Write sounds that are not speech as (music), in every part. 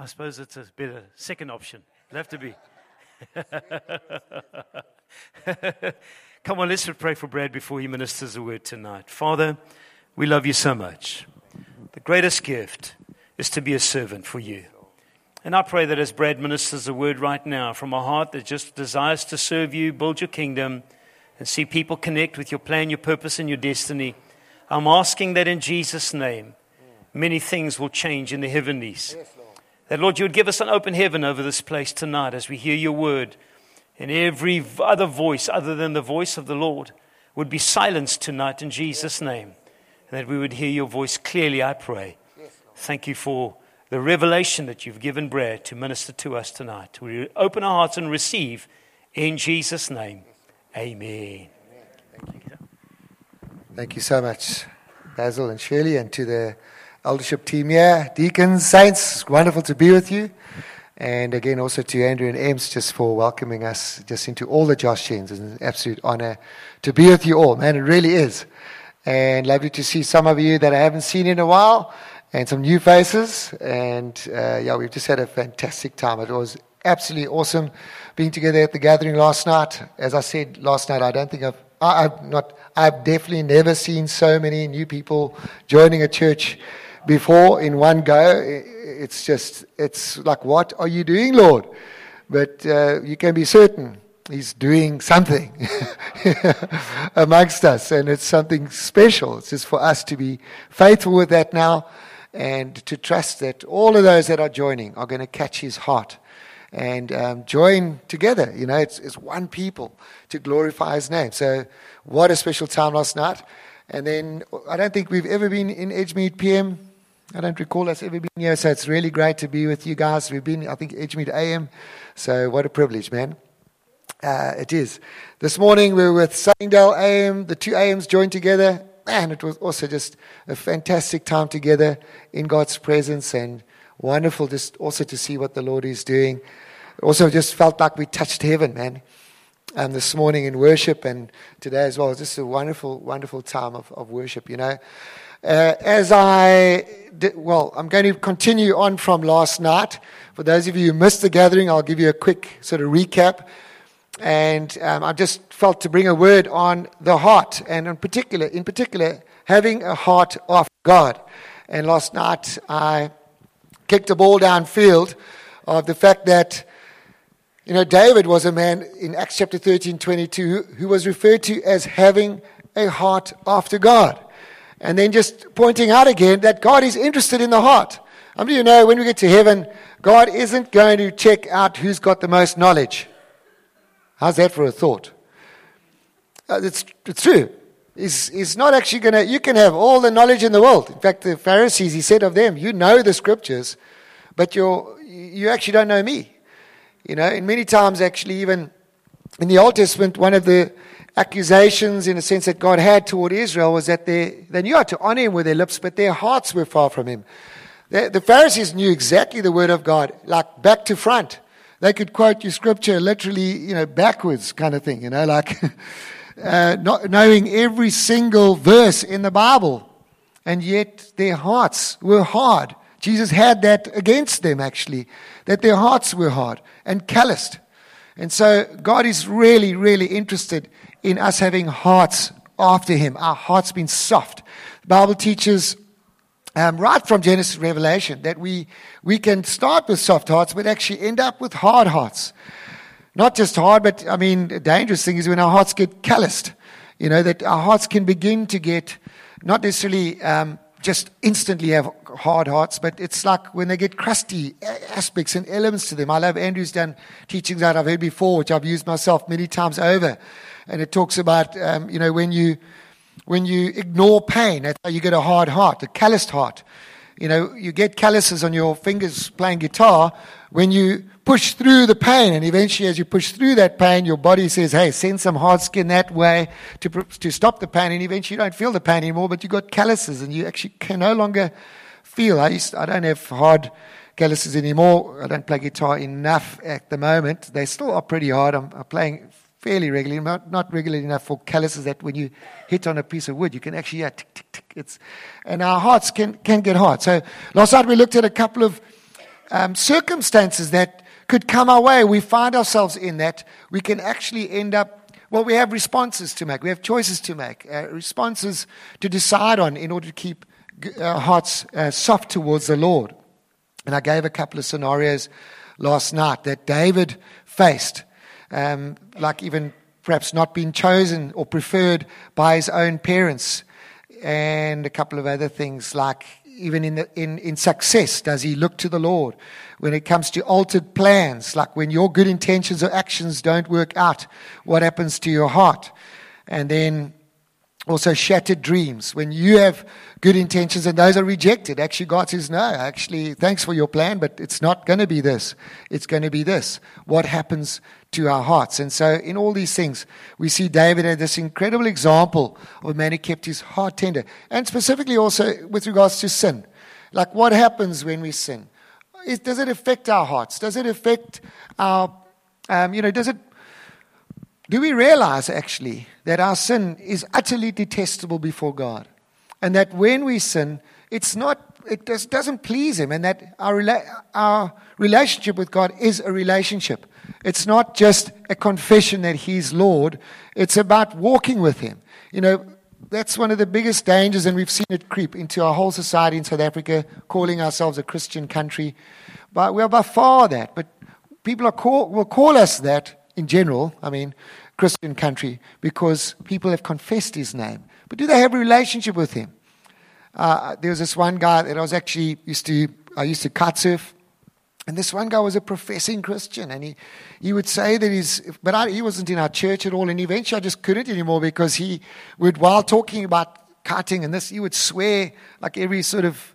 I suppose it's a better second option. It'll have to be. (laughs) Come on, let's pray for Brad before he ministers a word tonight. Father, we love you so much. The greatest gift is to be a servant for you. And I pray that as Brad ministers a word right now from a heart that just desires to serve you, build your kingdom, and see people connect with your plan, your purpose, and your destiny, I'm asking that in Jesus' name, many things will change in the heavenlies. That, Lord, you would give us an open heaven over this place tonight as we hear your word. And every other voice other than the voice of the Lord would be silenced tonight in Jesus' name. And that we would hear your voice clearly, I pray. Thank you for the revelation that you've given Brad to minister to us tonight. We open our hearts and receive in Jesus' name. Amen. Thank you. Thank you so much, Basil and Shirley, and to the eldership team here, deacons, saints. It's wonderful to be with you. And again, also to Andrew and Ems, just for welcoming us just into all the Josh Gens. It's an absolute honor to be with you all, man. It really is. And lovely to see some of you that I haven't seen in a while and some new faces. And uh, yeah, we've just had a fantastic time. It was absolutely awesome being together at the gathering last night. As I said last night, I don't think I've, I, have not, I've definitely never seen so many new people joining a church before in one go. It's just, it's like, what are you doing, Lord? But uh, you can be certain He's doing something (laughs) amongst us, and it's something special. It's just for us to be faithful with that now and to trust that all of those that are joining are going to catch his heart and um, join together. You know, it's, it's one people to glorify his name. So, what a special time last night. And then I don't think we've ever been in Edgemead PM. I don't recall us ever being here, so it's really great to be with you guys. We've been, I think, Edgemead AM. So, what a privilege, man. Uh, it is. This morning we were with Sunningdale AM. The two AMs joined together man, it was also just a fantastic time together in God's presence and wonderful just also to see what the Lord is doing. Also, just felt like we touched heaven, man. Um, this morning in worship and today as well. Just a wonderful, wonderful time of, of worship, you know. Uh, as I did, well, I'm going to continue on from last night. For those of you who missed the gathering, I'll give you a quick sort of recap. And um, I just felt to bring a word on the heart, and in particular, in particular, having a heart of God. And last night I kicked a ball downfield of the fact that you know David was a man in Acts chapter 13, 22, who was referred to as having a heart after God. And then just pointing out again that God is interested in the heart. How many of you know when we get to heaven, God isn't going to check out who's got the most knowledge? How's that for a thought? Uh, it's, it's true. He's, he's not actually going to, you can have all the knowledge in the world. In fact, the Pharisees, he said of them, you know the scriptures, but you're, you actually don't know me. You know, and many times, actually, even in the Old Testament, one of the accusations, in a sense, that God had toward Israel was that they, they knew how to honor him with their lips, but their hearts were far from him. The, the Pharisees knew exactly the word of God, like back to front. They could quote you scripture literally, you know, backwards kind of thing, you know, like (laughs) uh, not knowing every single verse in the Bible. And yet their hearts were hard. Jesus had that against them, actually, that their hearts were hard and calloused. And so God is really, really interested in us having hearts after Him, our hearts being soft. The Bible teaches um, right from Genesis Revelation that we, we can start with soft hearts, but actually end up with hard hearts. Not just hard, but I mean, the dangerous thing is when our hearts get calloused. You know, that our hearts can begin to get not necessarily um, just instantly have hard hearts, but it's like when they get crusty aspects and elements to them. I love Andrew's done teachings that I've heard before, which I've used myself many times over. And it talks about, um, you know, when you when you ignore pain. That's how you get a hard heart, a calloused heart. You know, you get calluses on your fingers playing guitar when you push through the pain. And eventually, as you push through that pain, your body says, hey, send some hard skin that way to, to stop the pain. And eventually, you don't feel the pain anymore, but you've got calluses and you actually can no longer feel. I, used, I don't have hard calluses anymore. I don't play guitar enough at the moment. They still are pretty hard. I'm, I'm playing fairly regularly, not, not regularly enough for calluses that when you hit on a piece of wood, you can actually, yeah, tick, tick, tick. It's, and our hearts can, can get hard. So last night we looked at a couple of um, circumstances that could come our way, we find ourselves in that, we can actually end up, well, we have responses to make, we have choices to make, uh, responses to decide on in order to keep our hearts uh, soft towards the Lord. And I gave a couple of scenarios last night that David faced, um, like even perhaps not being chosen or preferred by his own parents, and a couple of other things like even in, the, in, in success, does he look to the Lord? When it comes to altered plans, like when your good intentions or actions don't work out, what happens to your heart? And then also shattered dreams. When you have good intentions and those are rejected, actually God says, no, actually, thanks for your plan, but it's not going to be this. It's going to be this. What happens to our hearts? And so in all these things, we see David as this incredible example of a man who kept his heart tender. And specifically also with regards to sin. Like what happens when we sin? does it affect our hearts? Does it affect our, um, you know, does it do we realize actually that our sin is utterly detestable before God? And that when we sin, it's not, it does, doesn't please Him, and that our, our relationship with God is a relationship. It's not just a confession that He's Lord, it's about walking with Him. You know, that's one of the biggest dangers, and we've seen it creep into our whole society in South Africa, calling ourselves a Christian country. But we are by far that. But people are call, will call us that in general, I mean, Christian country, because people have confessed his name. But do they have a relationship with him? Uh, there was this one guy that I was actually used to, I used to kite surf. And this one guy was a professing Christian, and he, he would say that he's, but I, he wasn't in our church at all. And eventually I just couldn't anymore because he would, while talking about kiting and this, he would swear like every sort of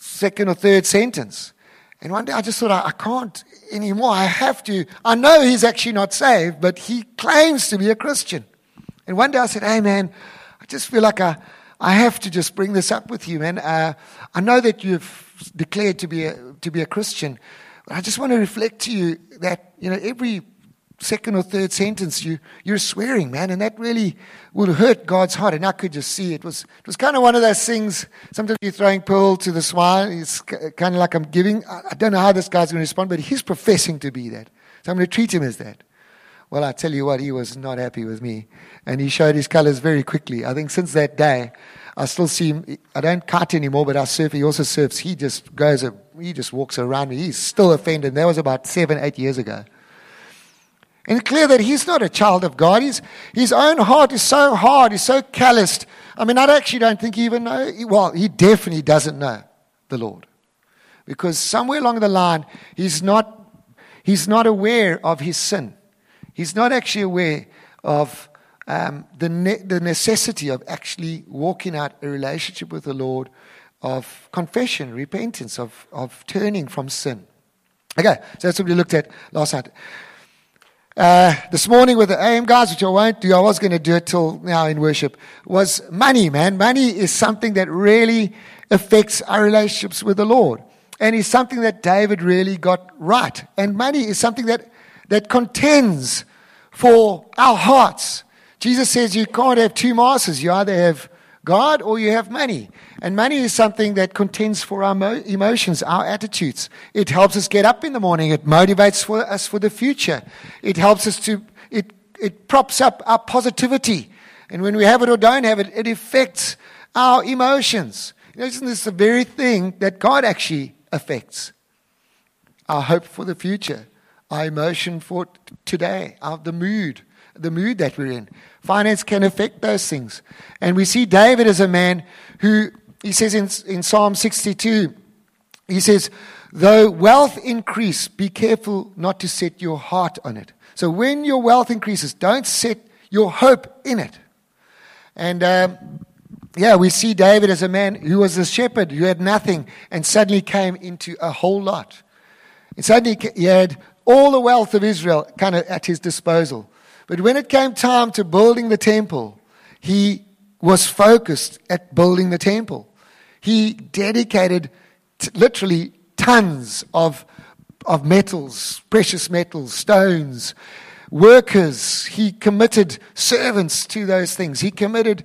second or third sentence. And one day I just thought, I, I, can't anymore. I have to. I know he's actually not saved, but he claims to be a Christian. And one day I said, Hey, man, I just feel like I, I have to just bring this up with you, man. Uh, I know that you've declared to be, a, to be a Christian, but I just want to reflect to you that, you know, every second or third sentence, you, you're swearing, man, and that really would hurt God's heart. And I could just see it was, it was kind of one of those things. Sometimes you're throwing pearl to the swine. It's kind of like I'm giving. I don't know how this guy's going to respond, but he's professing to be that. So I'm going to treat him as that. Well, I tell you what, he was not happy with me. And he showed his colors very quickly. I think since that day, I still see him. I don't kite anymore, but I surf. He also surfs. He just goes, he just walks around me. He's still offended. That was about seven, eight years ago. And clear that he's not a child of God. He's, his own heart is so hard, he's so calloused. I mean, I actually don't think he even know. Well, he definitely doesn't know the Lord. Because somewhere along the line, he's not, he's not aware of his sin. He's not actually aware of um, the, ne- the necessity of actually walking out a relationship with the Lord, of confession, repentance, of, of turning from sin. Okay, so that's what we looked at last night. Uh, this morning with the AM guys, which I won't do, I was going to do it till now in worship, was money, man. Money is something that really affects our relationships with the Lord. And is something that David really got right. And money is something that, that contends for our hearts. Jesus says you can't have two masters. You either have God or you have money. And money is something that contends for our emotions, our attitudes. It helps us get up in the morning. It motivates for us for the future. It helps us to, it, it props up our positivity. And when we have it or don't have it, it affects our emotions. Isn't this the very thing that God actually affects? Our hope for the future, our emotion for today, our, the mood, the mood that we're in. Finance can affect those things. And we see David as a man who, he says in, in Psalm 62, he says, though wealth increase, be careful not to set your heart on it. So when your wealth increases, don't set your hope in it. And um, yeah, we see David as a man who was a shepherd who had nothing and suddenly came into a whole lot. And suddenly he had all the wealth of Israel kind of at his disposal. But when it came time to building the temple, he was focused at building the temple. He dedicated t- literally tons of, of metals, precious metals, stones, workers. He committed servants to those things. He committed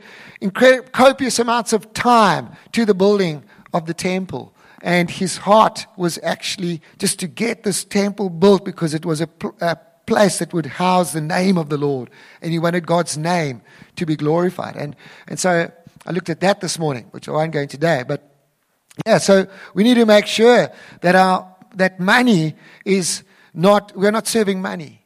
copious amounts of time to the building of the temple. And his heart was actually just to get this temple built because it was a, a place that would house the name of the Lord. And he wanted God's name to be glorified. And, and so I looked at that this morning, which I won't go into today. But yeah, so we need to make sure that our that money is not, we're not serving money.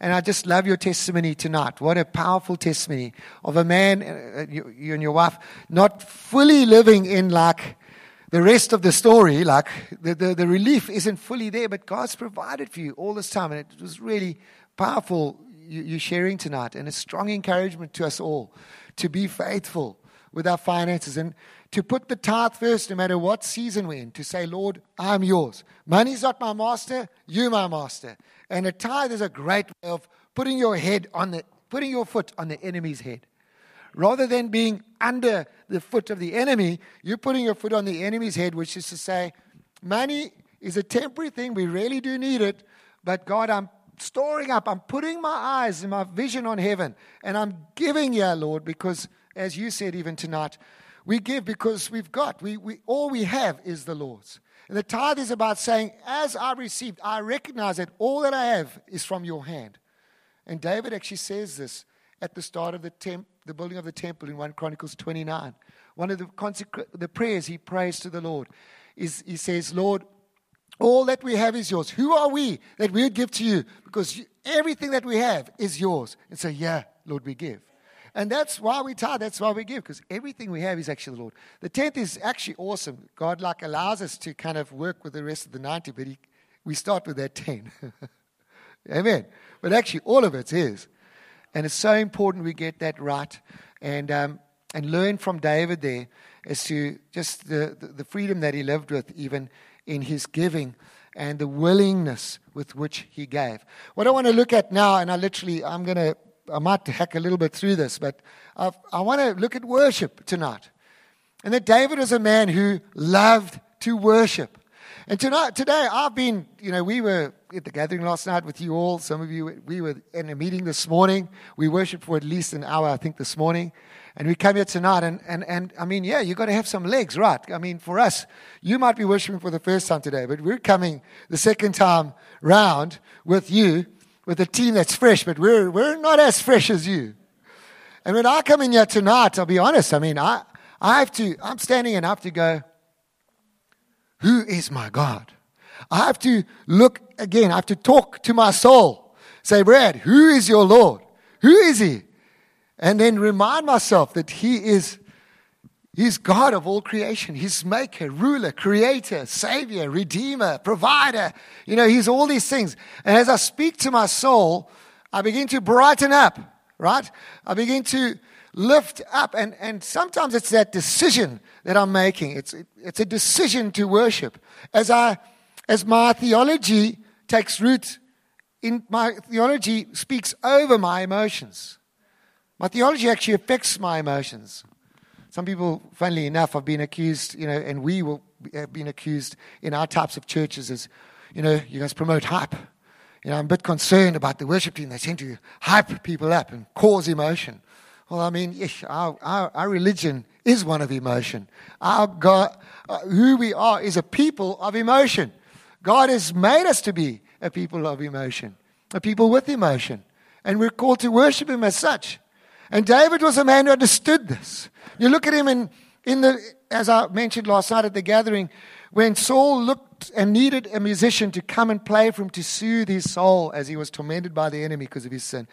And I just love your testimony tonight. What a powerful testimony of a man, uh, you, you and your wife, not fully living in like the rest of the story, like the, the, the, relief isn't fully there, but God's provided for you all this time. And it was really powerful you, you sharing tonight and a strong encouragement to us all to be faithful with our finances and to put the tithe first, no matter what season we're in, to say, Lord, I'm yours. Money's not my master, you my master. And a tithe is a great way of putting your head on the, putting your foot on the enemy's head. Rather than being under the foot of the enemy, you're putting your foot on the enemy's head, which is to say, money is a temporary thing. We really do need it. But God, I'm storing up. I'm putting my eyes and my vision on heaven. And I'm giving you, Lord, because as you said even tonight, we give because we've got. We, we, all we have is the Lord's. And the tithe is about saying, as I received, I recognize that all that I have is from your hand. And David actually says this at the start of the, temp, the building of the temple in 1 Chronicles 29. One of the, consecra- the prayers he prays to the Lord is he says, Lord, all that we have is yours. Who are we that we would give to you? Because you, everything that we have is yours. And so, yeah, Lord, we give. And that's why we tithe. That's why we give, because everything we have is actually the Lord. The tenth is actually awesome. God like allows us to kind of work with the rest of the ninety, but he, we start with that ten. (laughs) Amen. But actually, all of it's His, and it's so important we get that right and um, and learn from David there as to just the, the freedom that he lived with, even in his giving and the willingness with which he gave. What I want to look at now, and I literally, I'm going to I might hack a little bit through this, but I've, i want to look at worship tonight. And that David was a man who loved to worship. And tonight, today, I've been, you know, we were at the gathering last night with you all. Some of you, we were in a meeting this morning. We worshiped for at least an hour, I think, this morning. And we come here tonight, and, and, and I mean, yeah, you've got to have some legs, right? I mean, for us, you might be worshiping for the first time today, but we're coming the second time round with you with a team that's fresh, but we're, we're not as fresh as you. And when I come in here tonight, I'll be honest, I mean, I, I have to, I'm standing and I have to go, who is my God? I have to look again, I have to talk to my soul. Say, Brad, who is your Lord? Who is he? And then remind myself that he is He's God of all creation. He's maker, ruler, creator, savior, redeemer, provider. You know, He's all these things. And as I speak to my soul, I begin to brighten up, right? I begin to lift up. And, and sometimes it's that decision that I'm making. It's, it's a decision to worship. As, I, as my theology takes root in my theology speaks over my emotions. My theology actually affects my emotions. Some people, funnily enough, have been accused, you know, and we will have been accused in our types of churches as, you know, you guys promote hype. You know, I'm a bit concerned about the worship team. They tend to hype people up and cause emotion. Well, I mean, our, our, our religion is one of emotion. Our God, uh, who we are, is a people of emotion. God has made us to be a people of emotion, a people with emotion. And we're called to worship Him as such. And David was a man who understood this. You look at him in, in the, as I mentioned last night at the gathering, when Saul looked and needed a musician to come and play for him to soothe his soul as he was tormented by the enemy because of his sin.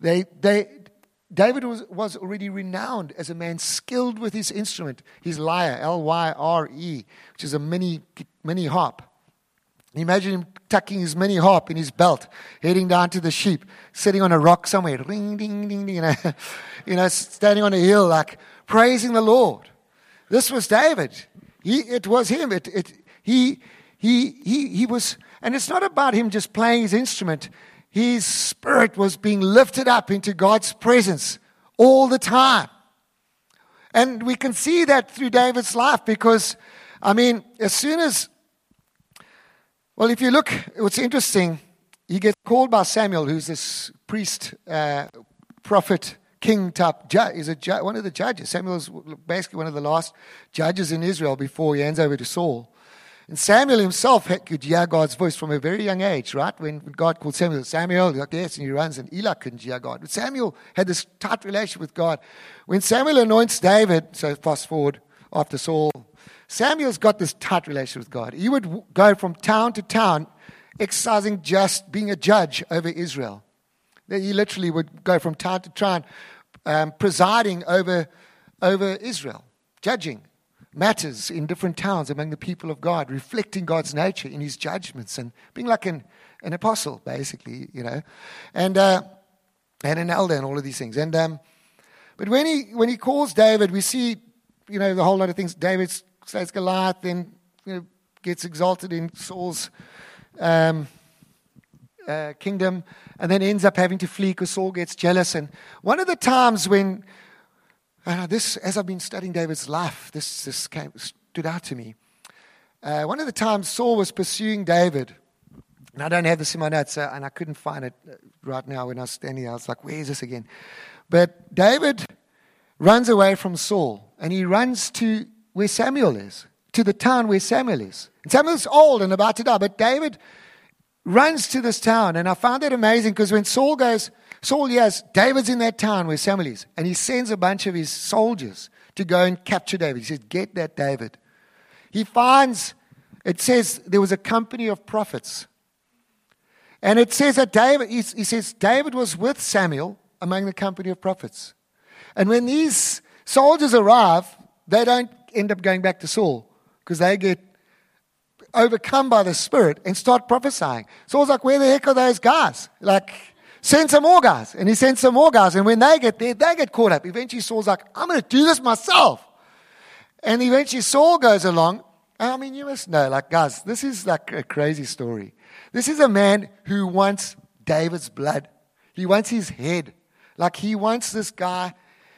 They, they, David was, was already renowned as a man skilled with his instrument, his lyre, L Y R E, which is a mini, mini harp. Imagine him tucking his mini harp in his belt, heading down to the sheep, sitting on a rock somewhere, ring, ding, ding, ding, you know, (laughs) you know, standing on a hill, like praising the Lord. This was David. He, it was him. It, it, he, he, he, he was, and it's not about him just playing his instrument. His spirit was being lifted up into God's presence all the time. And we can see that through David's life because, I mean, as soon as well, if you look, what's interesting, he gets called by Samuel, who's this priest, uh, prophet, king type judge. He's a ju- one of the judges. Samuel is basically one of the last judges in Israel before he hands over to Saul. And Samuel himself could hear God's voice from a very young age, right? When God called Samuel, Samuel, like, yes, and he runs, and Eli couldn't hear God. But Samuel had this tight relationship with God. When Samuel anoints David, so fast forward after Saul, Samuel's got this tight relationship with God. He would go from town to town, exercising just being a judge over Israel. He literally would go from town to town, um, presiding over, over Israel, judging matters in different towns among the people of God, reflecting God's nature in his judgments and being like an, an apostle, basically, you know, and, uh, and an elder and all of these things. And, um, but when he, when he calls David, we see, you know, the whole lot of things. David slays Goliath, then you know, gets exalted in Saul's um, uh, kingdom, and then ends up having to flee because Saul gets jealous. And one of the times when uh, this, as I've been studying David's life, this, this came, stood out to me. Uh, one of the times Saul was pursuing David, and I don't have this in my notes, uh, and I couldn't find it uh, right now when I was standing there. I was like, where is this again? But David runs away from Saul, and he runs to where Samuel is, to the town where Samuel is. And Samuel's old and about to die, but David runs to this town. And I found that amazing because when Saul goes, Saul, yes, David's in that town where Samuel is, and he sends a bunch of his soldiers to go and capture David. He says, Get that David. He finds, it says there was a company of prophets. And it says that David, he, he says, David was with Samuel among the company of prophets. And when these soldiers arrive, they don't end up going back to Saul because they get overcome by the Spirit and start prophesying. Saul's like, Where the heck are those guys? Like, Send some more guys. And he sends some more guys. And when they get there, they get caught up. Eventually, Saul's like, I'm going to do this myself. And eventually, Saul goes along. I mean, you must know, like, guys, this is like a crazy story. This is a man who wants David's blood, he wants his head. Like, he wants this guy,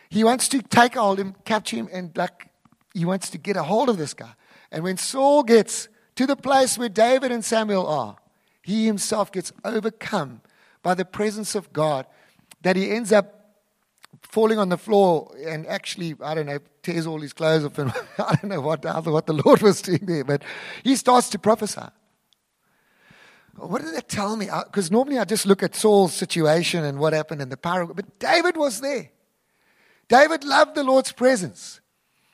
he wants to take hold of him, capture him, and like, he wants to get a hold of this guy. And when Saul gets to the place where David and Samuel are, he himself gets overcome by the presence of God that he ends up falling on the floor and actually, I don't know, tears all his clothes off. And (laughs) I don't know what, what the Lord was doing there, but he starts to prophesy. What did that tell me? Because normally I just look at Saul's situation and what happened in the power, but David was there. David loved the Lord's presence.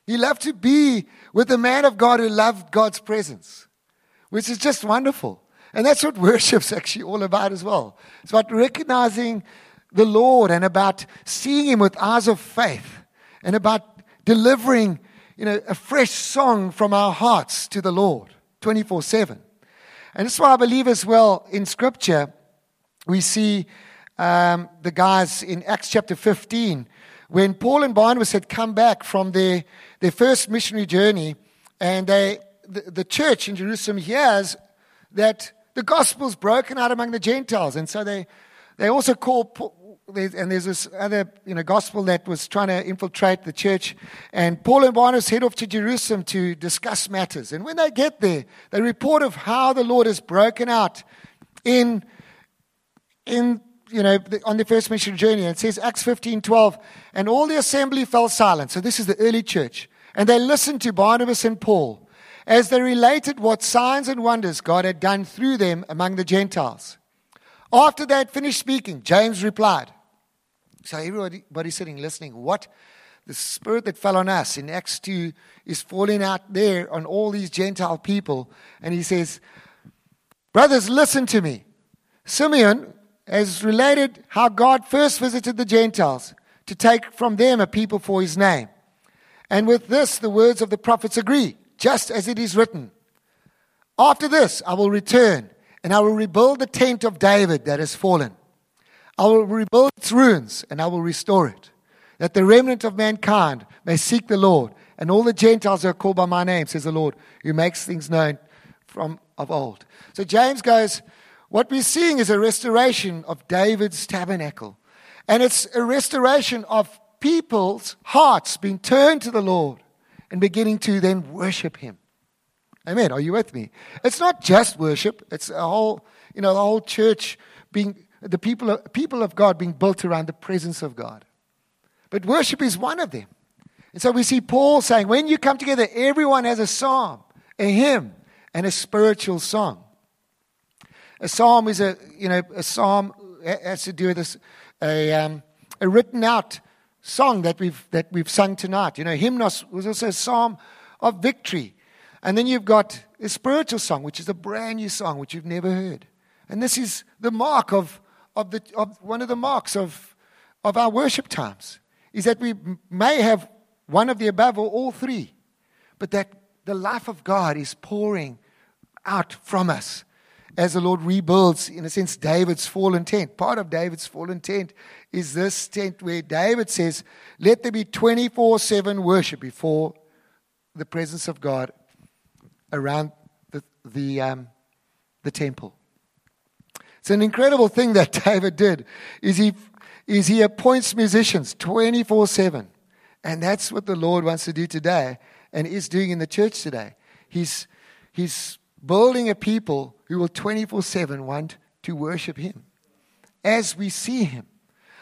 He loved to be with the man of God who loved God's presence, which is just wonderful. And that's what (laughs) worship's actually all about as well. It's about recognizing the Lord and about seeing Him with eyes of faith and about delivering, you know, a fresh song from our hearts to the Lord 24 7. And that's why I believe as well in Scripture, we see um, the guys in Acts chapter 15, when Paul and Barnabas had come back from their, their first missionary journey, and they, the, the church in Jerusalem hears that the gospel's broken out among the Gentiles. And so they, they also call, and there's this other you know, gospel that was trying to infiltrate the church. And Paul and Barnabas head off to Jerusalem to discuss matters. And when they get there, they report of how the Lord has broken out in, in you know, on the first mission journey. And it says, Acts 15 12, and all the assembly fell silent. So this is the early church. And they listened to Barnabas and Paul as they related what signs and wonders God had done through them among the Gentiles. After they had finished speaking, James replied. So everybody sitting listening, what the spirit that fell on us in Acts 2 is falling out there on all these Gentile people. And he says, Brothers, listen to me. Simeon has related how God first visited the Gentiles to take from them a people for his name. And with this, the words of the prophets agree just as it is written. After this, I will return and I will rebuild the tent of David that has fallen. I will rebuild its ruins and I will restore it, that the remnant of mankind may seek the Lord, and all the Gentiles are called by my name, says the Lord, who makes things known from of old. So James goes, What we're seeing is a restoration of David's tabernacle. And it's a restoration of people's hearts being turned to the Lord and beginning to then worship Him. Amen. Are you with me? It's not just worship, it's a whole, you know, the whole church being, the people of, people of God being built around the presence of God. But worship is one of them. And so we see Paul saying, when you come together, everyone has a psalm, a hymn, and a spiritual song. A psalm is a, you know, a psalm has to do with this, a, um, a written out song that we've, that we've sung tonight. You know, hymnos was also a psalm of victory. And then you've got a spiritual song, which is a brand new song, which you've never heard. And this is the mark of, of, the, of one of the marks of, of our worship times, is that we may have one of the above or all three, but that the life of God is pouring out from us as the Lord rebuilds, in a sense, David's fallen tent. Part of David's fallen tent is this tent where David says, Let there be 24 7 worship before the presence of God around the, the, um, the temple. It's an incredible thing that (laughs) David did is he, is he appoints musicians 24 7. And that's what the Lord wants to do today and is doing in the church today. He's, he's building a people who will 24 7 want to worship Him as we see Him.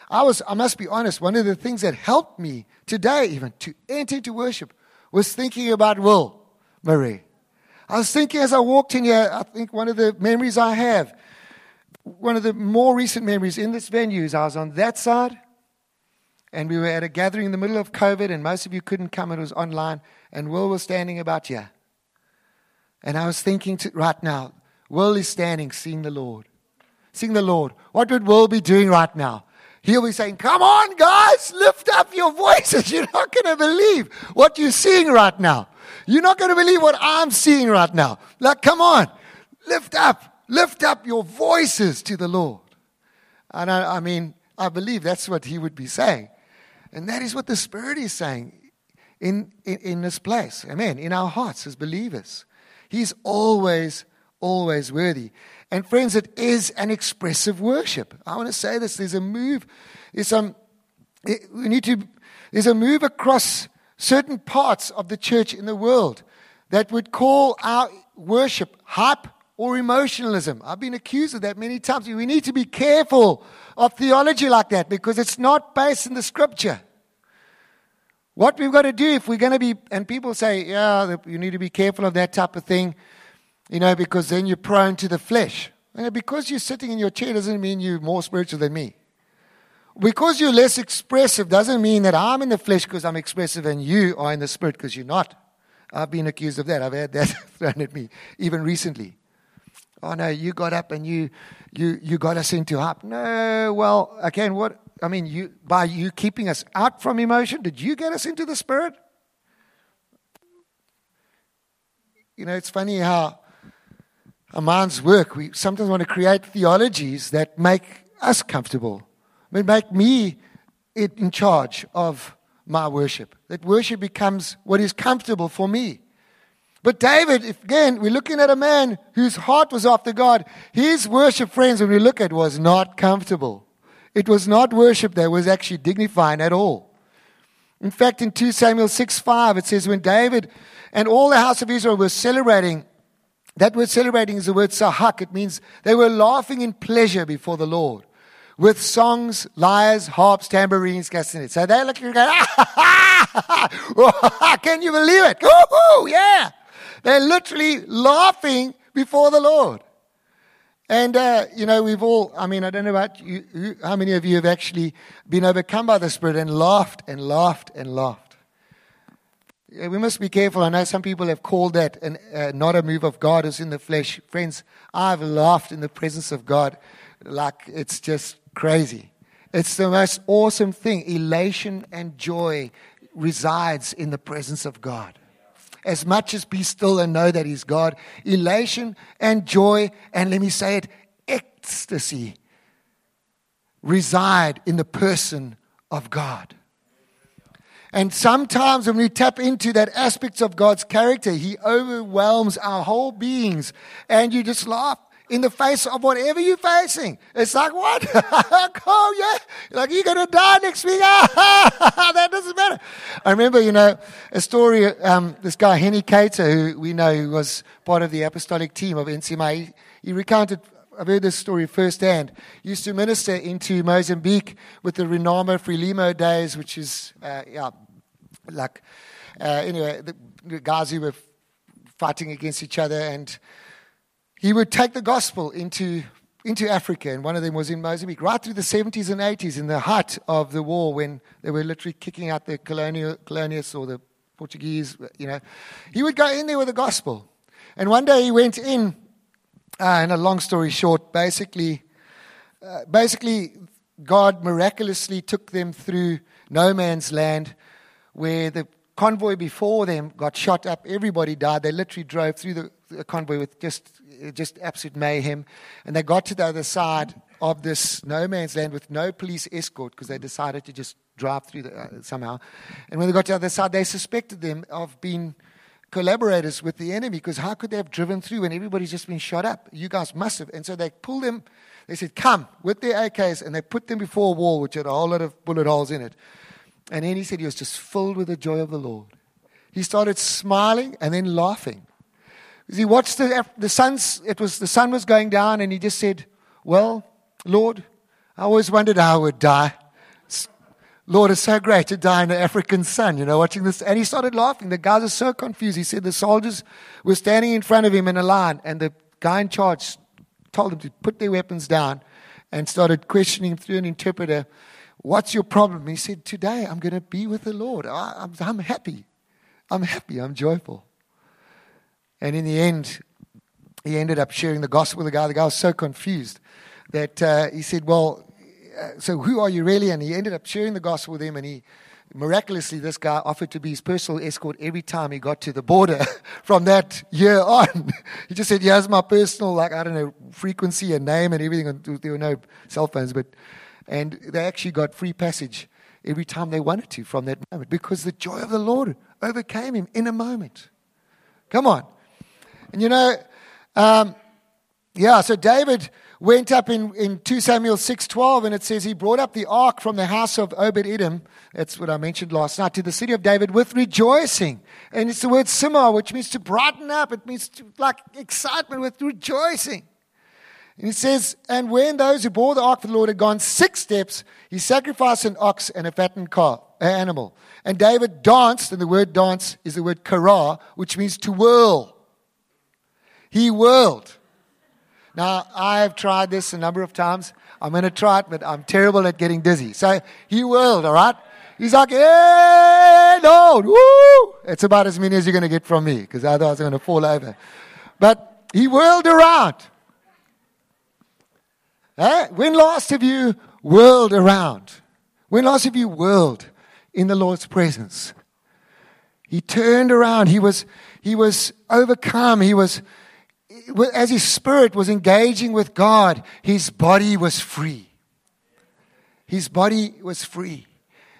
I, was, I must be honest, one of the things that helped me today, even to enter into worship, was thinking about Will Marie. I was thinking as I walked in here, I think one of the memories I have, one of the more recent memories in this venue is I was on that side, and we were at a gathering in the middle of COVID, and most of you couldn't come, it was online, and Will was standing about here. And I was thinking to, right now, Will is standing, seeing the Lord. Seeing the Lord. What would Will be doing right now? He'll be saying, Come on, guys, lift up your voices. (laughs) You're not going to believe what you're seeing right now. You're not going to believe what I'm seeing right now. Like, come on, lift up, lift up your voices to the Lord. And I, I mean, I believe that's what he would be saying. And that is what the Spirit is saying in, in, in this place. Amen. In our hearts as believers. He's always, always worthy. And friends, it is an expressive worship. I want to say this. There's a move. There's some, we need to, there's a move across certain parts of the church in the world that would call our worship hype or emotionalism. I've been accused of that many times. We need to be careful of theology like that because it's not based in the scripture. What we've got to do if we're going to be, and people say, yeah, you need to be careful of that type of thing, you know, because then you're prone to the flesh. And because you're sitting in your chair doesn't mean you're more spiritual than me. Because you're less expressive doesn't mean that I'm in the flesh because I'm expressive and you are in the spirit because you're not. I've been accused of that. I've had that (laughs) thrown at me, even recently. Oh no, you got up and you you you got us into up. No, well, again, what I mean, you, by you keeping us out from emotion, did you get us into the Spirit? You know, it's funny how a minds work. We sometimes want to create theologies that make us comfortable, but make me in charge of my worship. That worship becomes what is comfortable for me. But David, again, we're looking at a man whose heart was after God. His worship, friends, when we look at, was not comfortable. It was not worship that was actually dignifying at all. In fact, in 2 Samuel 6 5, it says, When David and all the house of Israel were celebrating, that word celebrating is the word sahak. It means they were laughing in pleasure before the Lord with songs, lyres, harps, tambourines, castanets. So they're looking going, ah, (laughs) can you believe it? Woo-hoo, yeah. They're literally laughing before the Lord. And, uh, you know, we've all, I mean, I don't know about you, who, how many of you have actually been overcome by the Spirit and laughed and laughed and laughed. We must be careful. I know some people have called that an, uh, not a move of God as in the flesh. Friends, I've laughed in the presence of God like it's just crazy. It's the most awesome thing. Elation and joy resides in the presence of God as much as be still and know that He's God. Elation and joy, and let me say it, ecstasy reside in the person of God. And sometimes when we tap into that aspects of God's character, He overwhelms our whole beings, and you just laugh in the face of whatever you're facing. It's like, what? (laughs) oh, yeah. Like, you're going to die next week. (laughs) that doesn't matter. I remember, you know, a story, um, this guy, Henny Cater, who we know who was part of the apostolic team of NCMI, he, he recounted I've heard this story firsthand. Used to minister into Mozambique with the Renamo Frelimo days, which is, uh, yeah, like, uh, anyway, the, the guys who were fighting against each other, and he would take the gospel into into Africa, and one of them was in Mozambique, right through the 70s and 80s, in the height of the war when they were literally kicking out the colonial, colonialists or the Portuguese, you know. He would go in there with the gospel. And one day he went in, uh, and a long story short, basically, uh, basically, God miraculously took them through no man's land where the convoy before them got shot up. Everybody died. They literally drove through the, the convoy with just, just absolute mayhem. And they got to the other side of this no man's land with no police escort because they decided to just drive through the, uh, somehow. And when they got to the other side, they suspected them of being collaborators with the enemy because how could they have driven through when everybody's just been shot up? You guys must have. And so they pulled them, they said, come with their AKs, and they put them before a wall which had a whole lot of bullet holes in it. And then he said he was just filled with the joy of the Lord. He started smiling and then laughing. He watched the, the sun's, it was, the sun was going down, and he just said, Well, Lord, I always wondered how I would die. Lord, it's so great to die in the African sun, you know, watching this. And he started laughing. The guys are so confused. He said the soldiers were standing in front of him in a line, and the guy in charge told them to put their weapons down and started questioning him through an interpreter What's your problem? He said, Today I'm going to be with the Lord. I, I'm happy. I'm happy. I'm joyful. And in the end, he ended up sharing the gospel with the guy. The guy was so confused that uh, he said, Well, uh, so who are you really? And he ended up sharing the gospel with him. And he miraculously, this guy offered to be his personal escort every time he got to the border (laughs) from that year on. (laughs) he just said, Here's my personal, like, I don't know, frequency and name and everything. There were no cell phones, but and they actually got free passage every time they wanted to from that moment because the joy of the Lord overcame him in a moment. Come on. And you know, um, yeah, so David went up in, in 2 Samuel 6.12 and it says he brought up the ark from the house of Obed-Edom, that's what I mentioned last night, to the city of David with rejoicing. And it's the word simar, which means to brighten up. It means to, like excitement with rejoicing. And he says, And when those who bore the ark of the Lord had gone six steps, he sacrificed an ox and a fattened calf, an animal. And David danced, and the word dance is the word kara, which means to whirl. He whirled. Now, I've tried this a number of times. I'm going to try it, but I'm terrible at getting dizzy. So he whirled, all right? He's like, hey, Lord, woo! It's about as many as you're going to get from me, because otherwise I'm going to fall over. But he whirled around. Eh? When last have you whirled around? When last have you whirled in the Lord's presence? He turned around. He was, he was overcome. He was, as his spirit was engaging with God, his body was free. His body was free.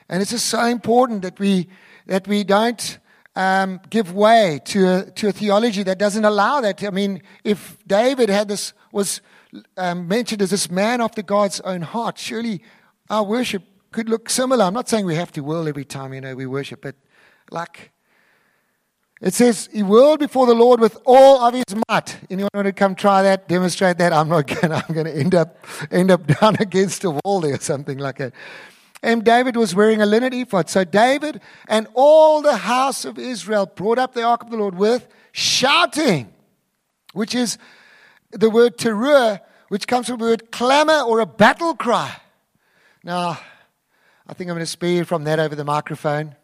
And it's just so important that we, that we don't um, give way to a, to a theology that doesn't allow that. I mean, if David had this, was um, mentioned as this man after God's own heart, surely our worship could look similar. I'm not saying we have to whirl every time you know we worship, but like it says, he whirled before the Lord with all of his might. Anyone want to come try that, demonstrate that? I'm not (laughs) going. I'm going to end up end up (laughs) down against a wall there or something like that. And David was wearing a linen ephod. So David and all the house of Israel brought up the ark of the Lord with shouting, which is the word teruah, which comes from the word clamor or a battle cry. Now, I think I'm going to spare you from that over the microphone.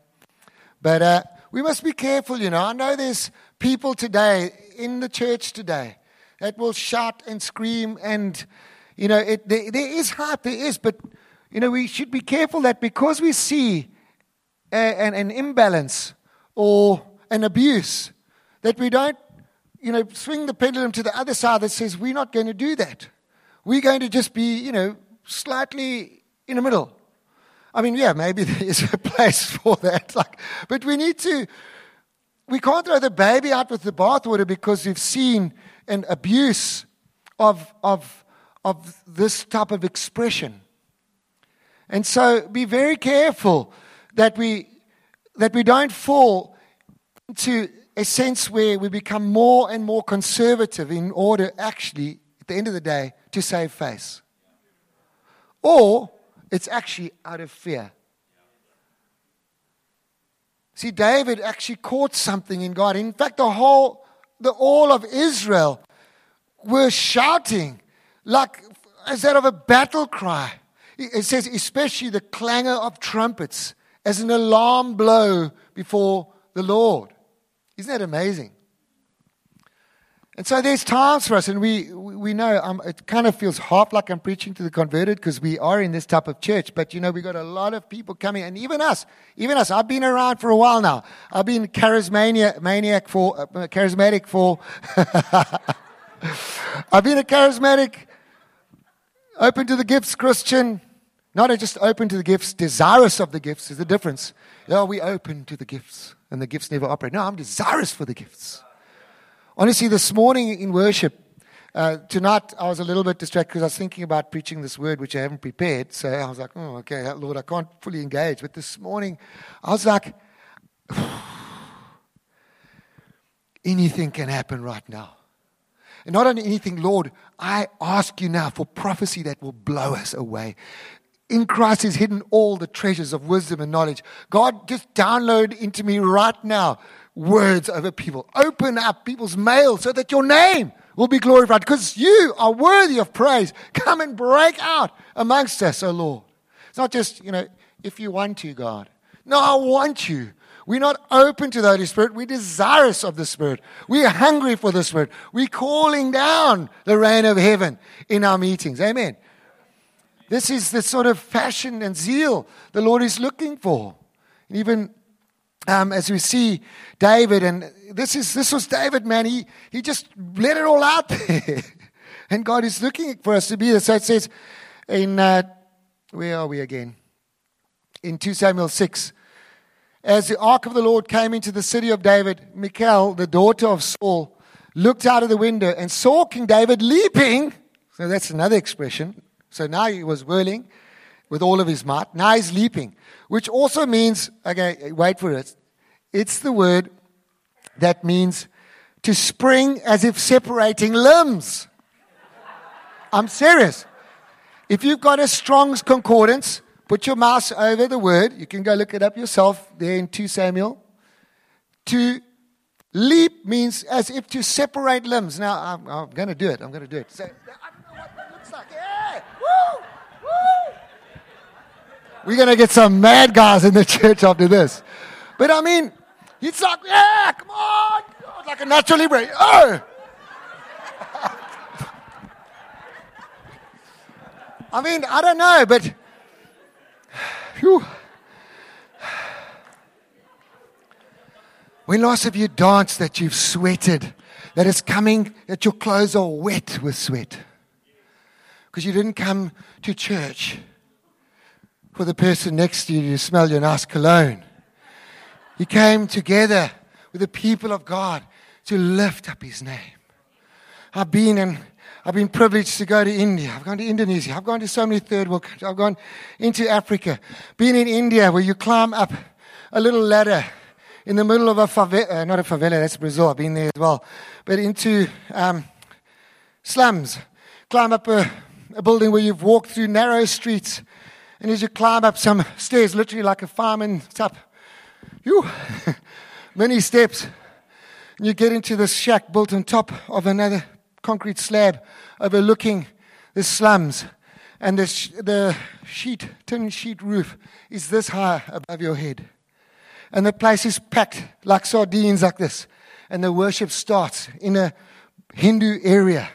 But uh, we must be careful, you know. I know there's people today in the church today that will shout and scream, and, you know, it, there, there is hype, there is, but, you know, we should be careful that because we see a, an, an imbalance or an abuse, that we don't you know, swing the pendulum to the other side that says we're not going to do that. We're going to just be, you know, slightly in the middle. I mean, yeah, maybe (laughs) there is a place for that. Like, but we need to, we can't throw the baby out with the bathwater because we've seen an abuse of, of, of this type of expression. And so be very careful that we, that we don't fall into a sense where we become more and more conservative in order, actually, at the end of the day, to save face. Or it's actually out of fear. See, David actually caught something in God. In fact, the whole the all of Israel were shouting like as that of a battle cry. It says, especially the clangor of trumpets as an alarm blow before the Lord. Isn't that amazing? And so there's times for us, and we, we know um, it kind of feels half like I'm preaching to the converted because we are in this type of church. But you know, we've got a lot of people coming, and even us, even us. I've been around for a while now. I've been charismaniac, maniac for, uh, charismatic for. (laughs) I've been a charismatic, open to the gifts Christian, not just open to the gifts, desirous of the gifts is the difference. Yeah, we open to the gifts, and the gifts never operate. No, I'm desirous for the gifts. Honestly, this morning in worship, uh, tonight I was a little bit distracted because I was thinking about preaching this word which I haven't prepared. So I was like, oh, okay, Lord, I can't fully engage. But this morning, I was like, (sighs) anything can happen right now. And not only anything, Lord, I ask you now for prophecy that will blow us away. In Christ is hidden all the treasures of wisdom and knowledge. God, just download into me right now words over people. Open up people's mail so that your name will be glorified because you are worthy of praise. Come and break out amongst us, O Lord. It's not just, you know, if you want to, God. No, I want you. We're not open to the Holy Spirit. We're desirous of the Spirit. We're hungry for the Spirit. We're calling down the rain of heaven in our meetings. Amen. This is the sort of passion and zeal the Lord is looking for. And even um, as we see David, and this is this was David, man. He he just let it all out there, (laughs) and God is looking for us to be there. So it says in uh, where are we again? In two Samuel six, as the ark of the Lord came into the city of David, Michal, the daughter of Saul, looked out of the window and saw King David leaping. So that's another expression. So now he was whirling with all of his might. Now he's leaping, which also means, okay, wait for it. It's the word that means to spring as if separating limbs. I'm serious. If you've got a Strong's Concordance, put your mouse over the word. You can go look it up yourself there in 2 Samuel. To leap means as if to separate limbs. Now, I'm, I'm going to do it. I'm going to do it. So, I don't know what that looks like. Yeah! Woo! Woo! We're going to get some mad guys in the (laughs) church after this. But I mean, it's like, yeah, come on. Like a Nacho Libre. Oh. (laughs) I mean, I don't know, but whew. when last have you danced that you've sweated, that it's coming, that your clothes are wet with sweat? Because you didn't come to church for the person next to you to smell your nice cologne. He came together with the people of God to lift up his name. I've been in, I've been privileged to go to India. I've gone to Indonesia. I've gone to so many third world countries. I've gone into Africa. Been in India where you climb up a little ladder in the middle of a favela, uh, not a favela, that's Brazil. I've been there as well. But into um, slums. Climb up a, a building where you've walked through narrow streets. And as you climb up some stairs, literally like a fireman (laughs) up many steps. And you get into this shack built on top of another concrete slab overlooking the slums. And the sheet, tin sheet roof is this high above your head. And the place is packed like sardines, like this. And the worship starts in a Hindu area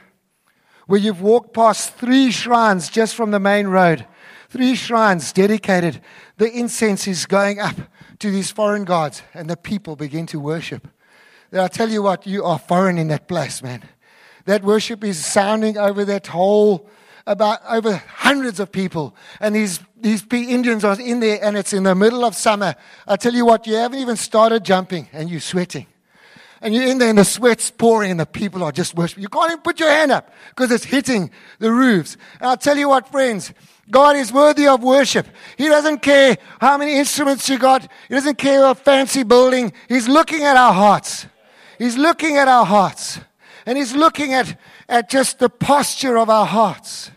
where you've walked past three shrines just from the main road. Three shrines dedicated. The incense is going up to these foreign gods, and the people begin to worship. I tell you what, you are foreign in that place, man. That worship is sounding over that whole, about over hundreds of people. And these, these Indians are in there, and it's in the middle of summer. I tell you what, you haven't even started jumping, and you're sweating. And you're in there, and the sweat's pouring, and the people are just worshiping. You can't even put your hand up because it's hitting the roofs. And I'll tell you what, friends, God is worthy of worship. He doesn't care how many instruments you got. He doesn't care what fancy building. He's looking at our hearts. He's looking at our hearts. And he's looking at, at just the posture of our hearts.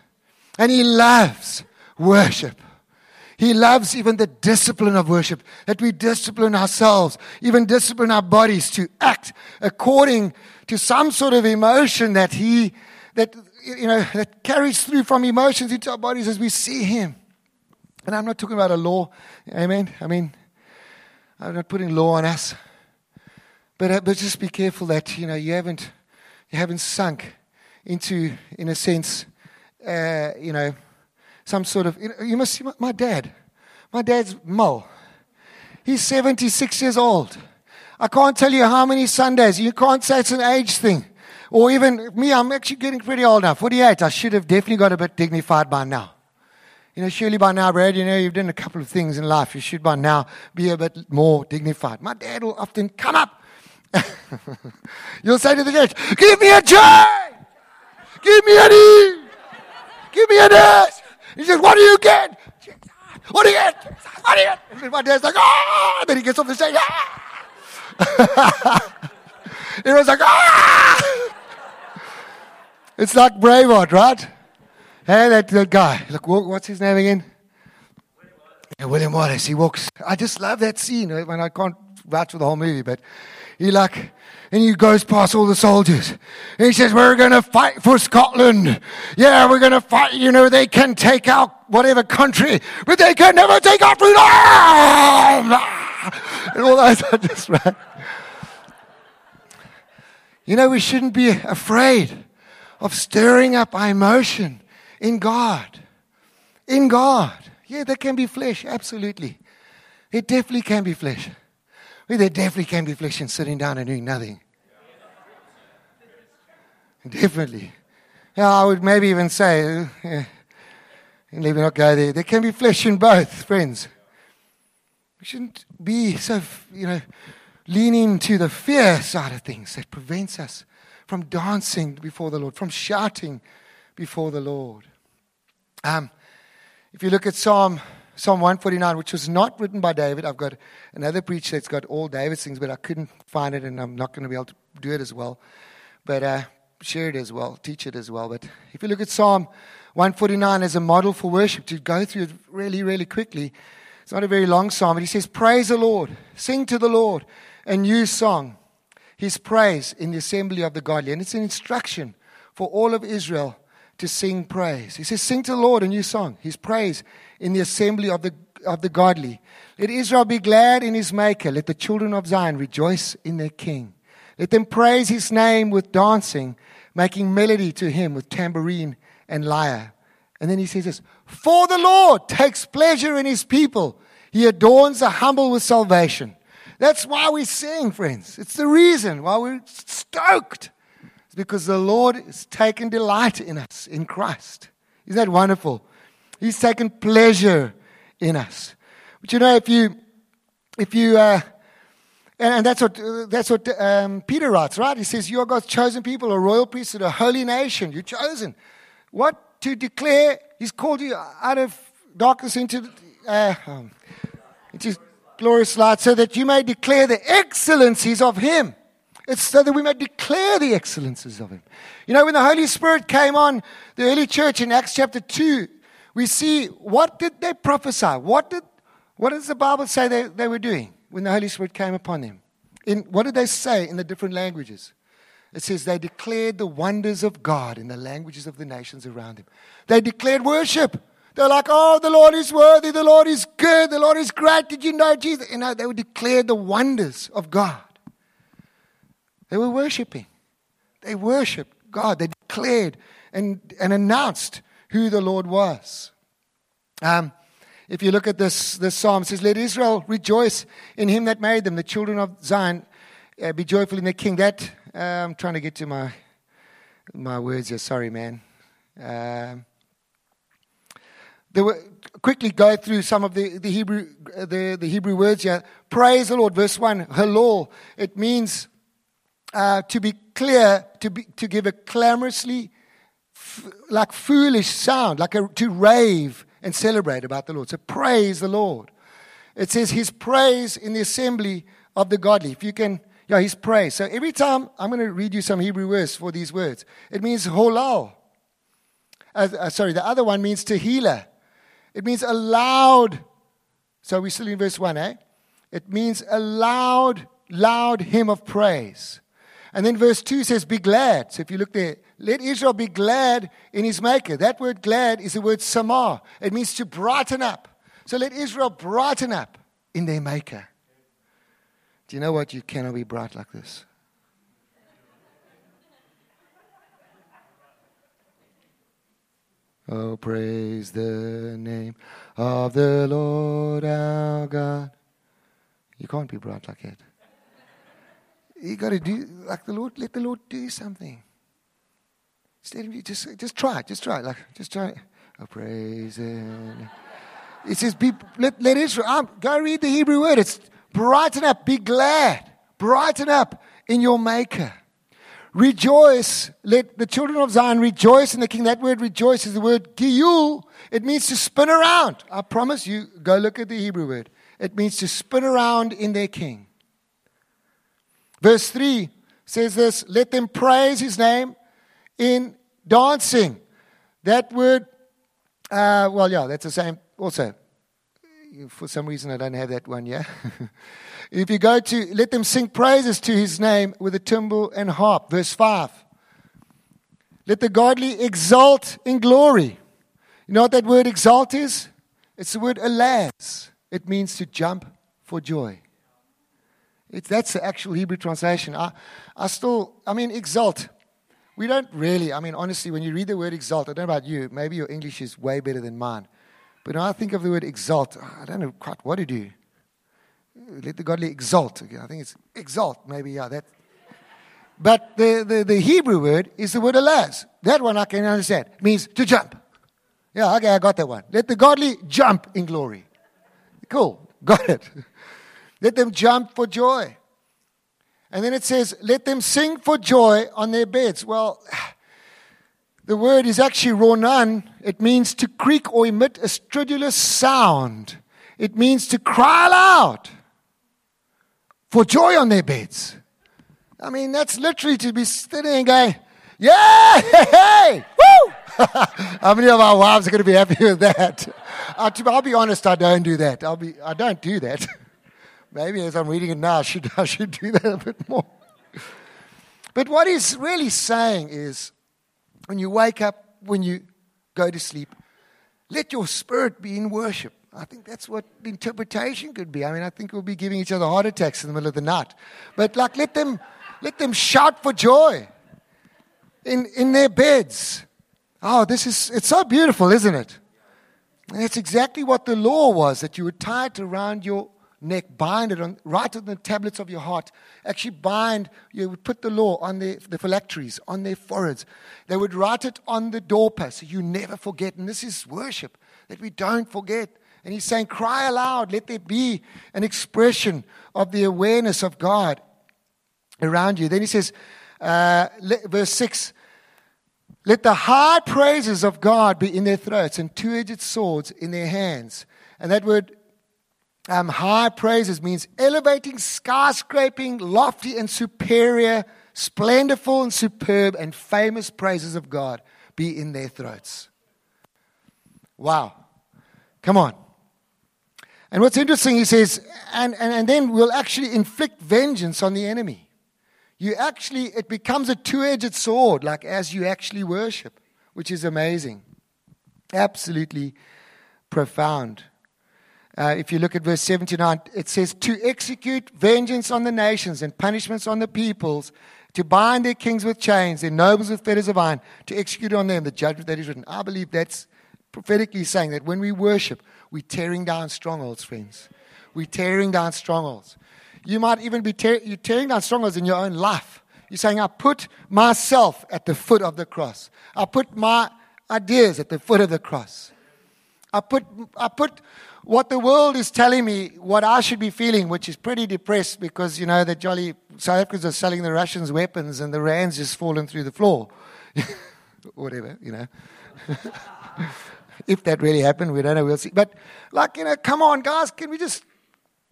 And he loves worship. He loves even the discipline of worship, that we discipline ourselves, even discipline our bodies to act according to some sort of emotion that he, that, you know, that carries through from emotions into our bodies as we see him. And I'm not talking about a law. Amen. I mean, I'm not putting law on us. But, uh, but just be careful that, you know, you haven't, you haven't sunk into, in a sense, uh, you know, some sort of, you, must see my, my dad. My dad's Mo. He's 76 years old. I can't tell you how many Sundays. You can't say it's an age thing. Or even me, I'm actually getting pretty old now. 48. I should have definitely got a bit dignified by now. You know, surely by now, Brad, you know, you've done a couple of things in life. You should by now be a bit more dignified. My dad will often come up. (laughs) You'll say to the church, Give me a J! Give me an E! Give me an S! He says, What do you get? What do you get? What do you get? And my dad's like, Ah! Then he gets off the stage, Ah! (laughs) He was like, Ah! It's like Braveheart, right? Hey, that, that guy. Look, what's his name again? Yeah, William Wallace. He walks. I just love that scene. When I can't vouch for the whole movie, but he like, and he goes past all the soldiers. And he says, "We're going to fight for Scotland. Yeah, we're going to fight. You know, they can take out whatever country, but they can never take our freedom." and all those (laughs) are just right. You know, we shouldn't be afraid of stirring up our emotion in God. In God. Yeah, there can be flesh, absolutely. It definitely can be flesh. Well, there definitely can be flesh in sitting down and doing nothing. Definitely. Yeah, I would maybe even say, uh, yeah, let me not go there. There can be flesh in both, friends. We shouldn't be so, you know, leaning to the fear side of things that prevents us from dancing before the Lord, from shouting before the Lord. Um, if you look at Psalm Psalm 149, which was not written by David, I've got another preacher that's got all David's things, but I couldn't find it, and I'm not going to be able to do it as well. But uh, share it as well, teach it as well. But if you look at Psalm 149 as a model for worship, to go through it really, really quickly, it's not a very long psalm, but he says, Praise the Lord, sing to the Lord a new song, his praise in the assembly of the godly. And it's an instruction for all of Israel to sing praise. He says, Sing to the Lord a new song, his praise in the assembly of the, of the godly. Let Israel be glad in his maker. Let the children of Zion rejoice in their king. Let them praise his name with dancing, making melody to him with tambourine and lyre. And then he says this For the Lord takes pleasure in his people, he adorns the humble with salvation. That's why we sing, friends. It's the reason why we're stoked because the Lord has taken delight in us in Christ. Isn't that wonderful? He's taken pleasure in us. But you know, if you, if you, uh, and, and, that's what, uh, that's what um, Peter writes, right? He says, You are God's chosen people, a royal priesthood, a holy nation. You're chosen. What? To declare, He's called you out of darkness into, uh, um, into glorious light so that you may declare the excellencies of Him. It's so that we may declare the excellences of Him. You know, when the Holy Spirit came on the early church in Acts chapter 2, we see what did they prophesy? What, did, what does the Bible say they, they were doing when the Holy Spirit came upon them? In, what did they say in the different languages? It says they declared the wonders of God in the languages of the nations around them. They declared worship. They're like, oh, the Lord is worthy, the Lord is good, the Lord is great. Did you know Jesus? You know, they would declare the wonders of God. They were worshiping. They worshiped God. They declared and, and announced who the Lord was. Um, if you look at this, this psalm, it says, Let Israel rejoice in him that made them, the children of Zion, uh, be joyful in their king. That, uh, I'm trying to get to my, my words here. Sorry, man. Um, they were, quickly go through some of the, the, Hebrew, the, the Hebrew words here. Praise the Lord. Verse 1, halal. It means uh, to be clear, to, be, to give a clamorously, like foolish sound, like a, to rave and celebrate about the Lord. So praise the Lord. It says his praise in the assembly of the godly. If you can, yeah, his praise. So every time I'm going to read you some Hebrew words for these words. It means holal. Uh, uh, sorry, the other one means tehillah. It means a loud. So we're still in verse 1, eh? It means a loud, loud hymn of praise. And then verse 2 says, Be glad. So if you look there, let Israel be glad in his maker. That word glad is the word samar. It means to brighten up. So let Israel brighten up in their maker. Do you know what? You cannot be bright like this. Oh, praise the name of the Lord our God. You can't be bright like that. You got to do like the Lord. Let the Lord do something. Just just try. Just try. Like just try praise Him. It says, be, let, let Israel, um, go read the Hebrew word. It's brighten up, be glad, brighten up in your Maker. Rejoice, let the children of Zion rejoice in the King. That word rejoice is the word giyul. It means to spin around. I promise you, go look at the Hebrew word. It means to spin around in their King. Verse 3 says this let them praise his name in dancing. That word, uh, well, yeah, that's the same also. For some reason, I don't have that one, yeah? (laughs) if you go to, let them sing praises to his name with a timbrel and harp. Verse 5. Let the godly exult in glory. You know what that word exalt is? It's the word alaz. It means to jump for joy. It, that's the actual Hebrew translation. I, I still, I mean, exalt. We don't really, I mean, honestly, when you read the word exalt, I don't know about you, maybe your English is way better than mine. But when I think of the word exalt, I don't know quite what to do. Let the godly exalt. I think it's exalt, maybe, yeah, that. But the, the, the Hebrew word is the word alaz. That one I can understand. It means to jump. Yeah, okay, I got that one. Let the godly jump in glory. Cool, got it. (laughs) Let them jump for joy. And then it says, let them sing for joy on their beds. Well, (sighs) the word is actually ronan. It means to creak or emit a stridulous sound. It means to cry aloud for joy on their beds. I mean, that's literally to be sitting and going, yeah, hey, (laughs) woo! (laughs) How many of our wives are going to be happy with that? (laughs) Uh, I'll be honest, I don't do that. I'll be, I don't do that. Maybe as I'm reading it now, I should, (laughs) I should do that a bit more. But what he's really saying is when you wake up, when you go to sleep, let your spirit be in worship. I think that's what the interpretation could be. I mean, I think we'll be giving each other heart attacks in the middle of the night. But like let them let them shout for joy in, in their beds. Oh, this is it's so beautiful, isn't it? And it's exactly what the law was that you were tied around your neck, bind it on, right on the tablets of your heart. Actually, bind, you would put the law on their, the phylacteries, on their foreheads. They would write it on the doorpost so you never forget. And this is worship, that we don't forget. And he's saying, cry aloud, let there be an expression of the awareness of God around you. Then he says, uh, verse 6 Let the high praises of God be in their throats and two edged swords in their hands. And that word um, high praises means elevating, skyscraping, lofty and superior, splendorful and superb and famous praises of God be in their throats. Wow. Come on. And what's interesting, he says, and, and, and then we'll actually inflict vengeance on the enemy. You actually, it becomes a two edged sword, like as you actually worship, which is amazing. Absolutely profound. Uh, if you look at verse 79, it says, To execute vengeance on the nations and punishments on the peoples, to bind their kings with chains, their nobles with fetters of iron, to execute on them the judgment that is written. I believe that's prophetically saying that when we worship, we're tearing down strongholds, friends. We're tearing down strongholds. You might even be tear, you're tearing down strongholds in your own life. You're saying, I put myself at the foot of the cross. I put my ideas at the foot of the cross. I put, I put what the world is telling me, what I should be feeling, which is pretty depressed because, you know, the jolly South Africans are selling the Russians weapons and the rands just fallen through the floor. (laughs) Whatever, you know. (laughs) if that really happened, we don't know, we'll see. But, like, you know, come on, guys, can we just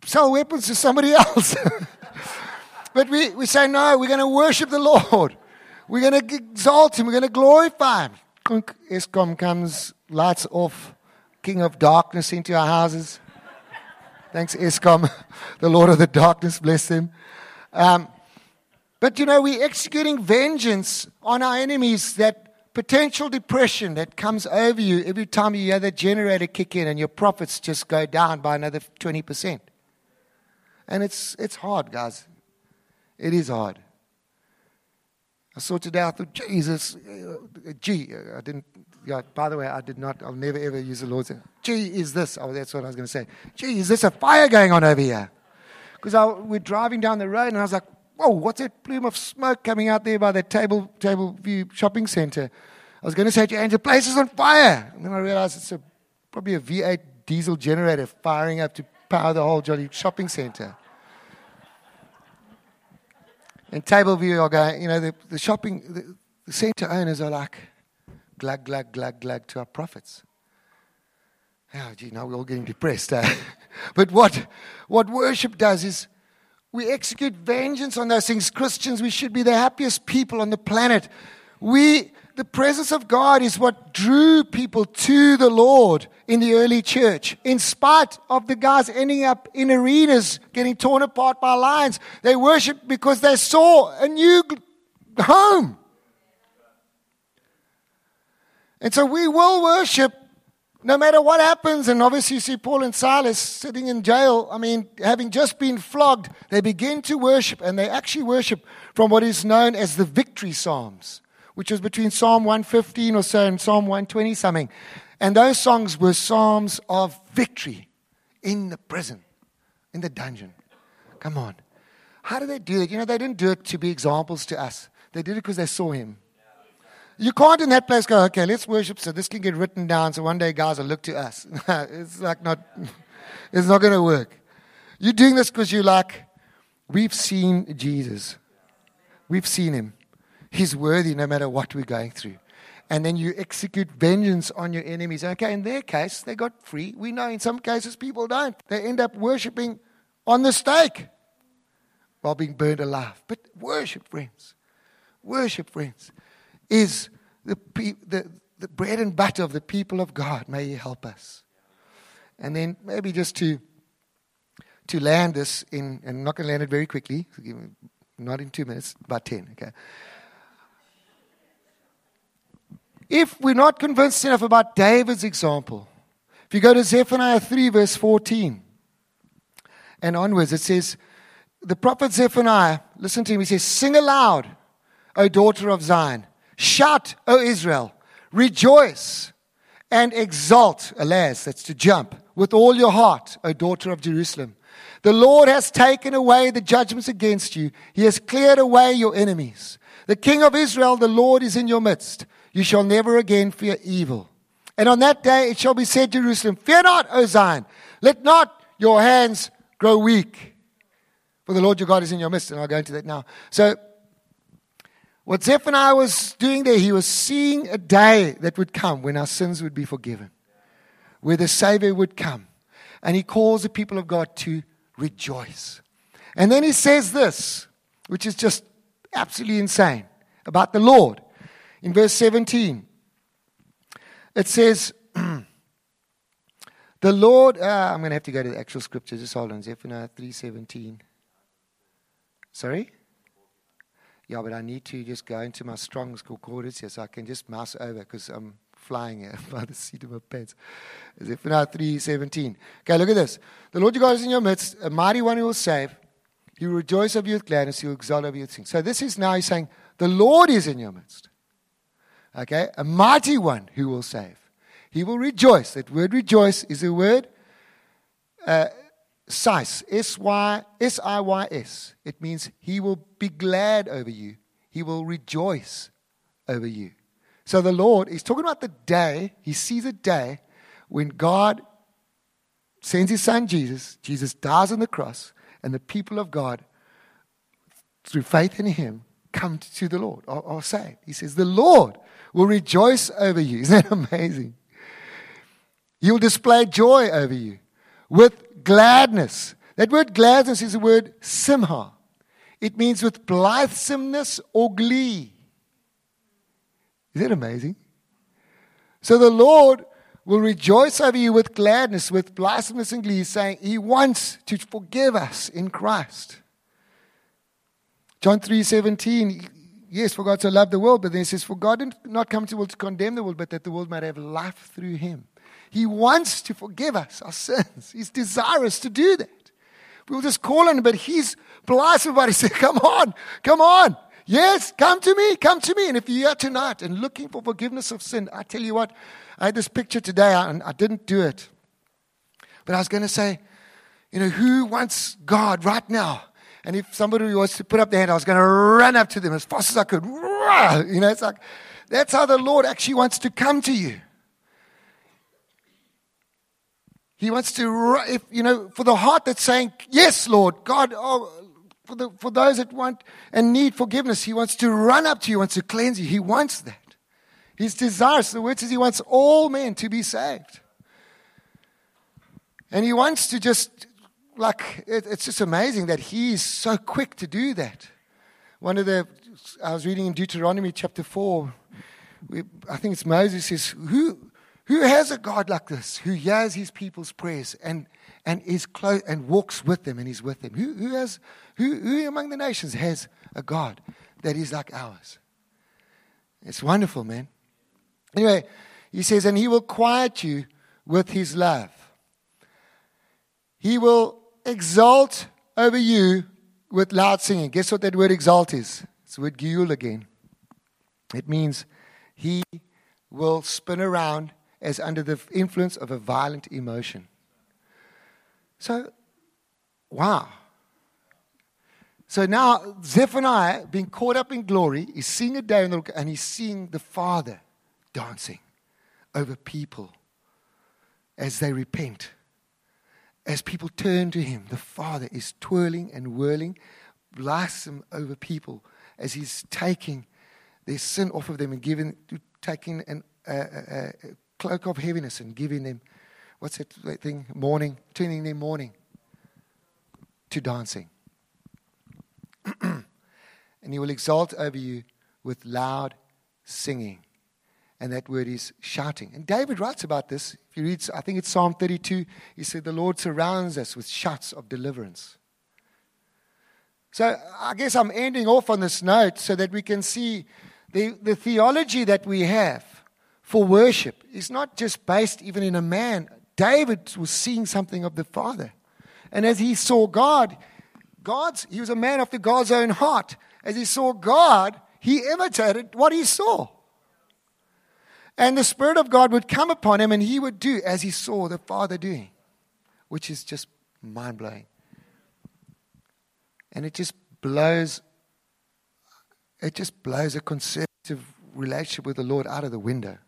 sell weapons to somebody else? (laughs) but we, we say, no, we're going to worship the Lord. We're going to exalt Him. We're going to glorify Him. Eskom comes, lights off king of darkness into our houses. Thanks, Eskom, (laughs) the Lord of the darkness, bless him. Um, But you know, we're executing vengeance on our enemies that potential depression that comes over you every time you hear that generator kick in and your profits just go down by another 20%. And it's, it's hard, guys. It is hard. I sorted out the Jesus, uh, G. I didn't, by the way, I did not, I'll never ever use the Lord's name. Gee, is this. Oh, that's what I was going to say. Gee, is this a fire going on over here? Because we're driving down the road and I was like, whoa, what's that plume of smoke coming out there by that table, Table View shopping center? I was going to say to Andrew, place is on fire. And then I realized it's a, probably a V8 diesel generator firing up to power the whole jolly shopping center. And Table View are going, you know, the, the shopping, the, the center owners are like, glug, glug, glug, glug to our profits. Oh, gee, now we're all getting depressed. (laughs) But what, what worship does is we execute vengeance on those things. Christians, we should be the happiest people on the planet. We, the presence of God is what drew people to the Lord in the early church. In spite of the guys ending up in arenas getting torn apart by lions, they worshiped because they saw a new home. And so we will worship no matter what happens. And obviously, you see Paul and Silas sitting in jail. I mean, having just been flogged, they begin to worship, and they actually worship from what is known as the victory psalms, which was between Psalm 115 or so and Psalm 120 something. And those songs were psalms of victory in the prison, in the dungeon. Come on. How did they do it? You know, they didn't do it to be examples to us, they did it because they saw him. You can't in that place go, okay, let's worship so this can get written down so one day guys will look to us. (laughs) it's like not, (laughs) it's not going to work. You're doing this because you're like, we've seen Jesus. We've seen him. He's worthy no matter what we're going through. And then you execute vengeance on your enemies. Okay, in their case, they got free. We know in some cases people don't. They end up worshiping on the stake while being burned alive. But worship, friends. Worship, friends is the, the, the bread and butter of the people of God. May He help us. And then maybe just to, to land this in, and I'm not going to land it very quickly, not in two minutes, about 10, okay? If we're not convinced enough about David's example, if you go to Zephaniah 3, verse 14 and onwards, it says, the prophet Zephaniah, listen to him, he says, Sing aloud, O daughter of Zion. Shout, O Israel, rejoice and exult, alaz, that's to jump, with all your heart, O daughter of Jerusalem. The Lord has taken away the judgments against you, He has cleared away your enemies. The King of Israel, the Lord, is in your midst. You shall never again fear evil. And on that day it shall be said, Jerusalem, Fear not, O Zion, let not your hands grow weak. For the Lord your God is in your midst. And I'll go into that now. So what Zephaniah was doing there, he was seeing a day that would come when our sins would be forgiven, where the Savior would come. And he calls the people of God to rejoice. And then he says this, which is just absolutely insane, about the Lord. In verse 17, it says, (clears throat) The Lord, uh, I'm going to have to go to the actual scripture. Just hold on, Zephaniah 3.17. Sorry? Yeah, but I need to just go into my Strong's Concordance here so I can just mouse over because I'm flying here (laughs) by the seat of my pants. Zephaniah 3.17. Okay, look at this. The Lord your God is in your midst, a mighty one who will save. He will rejoice over you with gladness. He will exalt over you with. So this is now he's saying, the Lord is in your midst. Okay, a mighty one who will save. He will rejoice. That word rejoice is a word uh, Sys, S I Y S. It means he will be glad over you, he will rejoice over you. So the Lord, he's talking about the day, he sees a day when God sends his son Jesus, Jesus dies on the cross, and the people of God, through faith in him, come to the Lord or, or say, He says, The Lord will rejoice over you. (laughs) Isn't that amazing? He'll display joy over you with gladness. That word gladness is the word simha. It means with blithesomeness or glee. Is that amazing? So the Lord will rejoice over you with gladness, with blithesomeness and glee, saying He wants to forgive us in Christ. John 3:17, yes, for God so loved the world, but then he says, For God did not come to the world to condemn the world, but that the world might have life through him. He wants to forgive us our sins. He's desirous to do that. We'll just call on him, but he's polite everybody (laughs) say, Come on, come on. Yes, come to me, come to me. And if you're here tonight and looking for forgiveness of sin, I tell you what, I had this picture today and I didn't do it. But I was going to say, you know, who wants God right now? And if somebody was to put up their hand, I was going to run up to them as fast as I could. (laughs) You know, it's like, that's how the Lord actually wants to come to you. He wants to, if, you know, for the heart that's saying, Yes, Lord, God, oh, for, the, for those that want and need forgiveness, He wants to run up to you, wants to cleanse you. He wants that. His desires, the word says He wants all men to be saved. And He wants to just, like, it, it's just amazing that He's so quick to do that. One of the, I was reading in Deuteronomy chapter 4, we, I think it's Moses says, Who who has a God like this who hears his people's prayers and, and, is close, and walks with them and is with them? Who, who, has, who, who among the nations has a God that is like ours? It's wonderful, man. Anyway, he says, and he will quiet you with his love. He will exalt over you with loud singing. Guess what that word exalt is? It's the word giul again. It means he will spin around as under the influence of a violent emotion. So, wow. So now Zephaniah, being caught up in glory, is seeing a day in the, and he's seeing the Father dancing over people as they repent. As people turn to him, the Father is twirling and whirling, blossom over people as he's taking their sin off of them and giving, taking an, uh, cloak of heaviness and giving them, what's that thing, mourning, turning their mourning to dancing. (clears throat) and he will exalt over you with loud singing. And that word is shouting. And David writes about this. If you read, I think it's Psalm 32, he said, The Lord surrounds us with shouts of deliverance. So I guess I'm ending off on this note so that we can see the, the theology that we have for worship is not just based even in a man. David was seeing something of the Father. And as he saw God, God's, he was a man after God's own heart. As he saw God, he imitated what he saw. And the Spirit of God would come upon him and he would do as he saw the Father doing, which is just mind blowing. And it just blows, it just blows a conservative relationship with the Lord out of the window.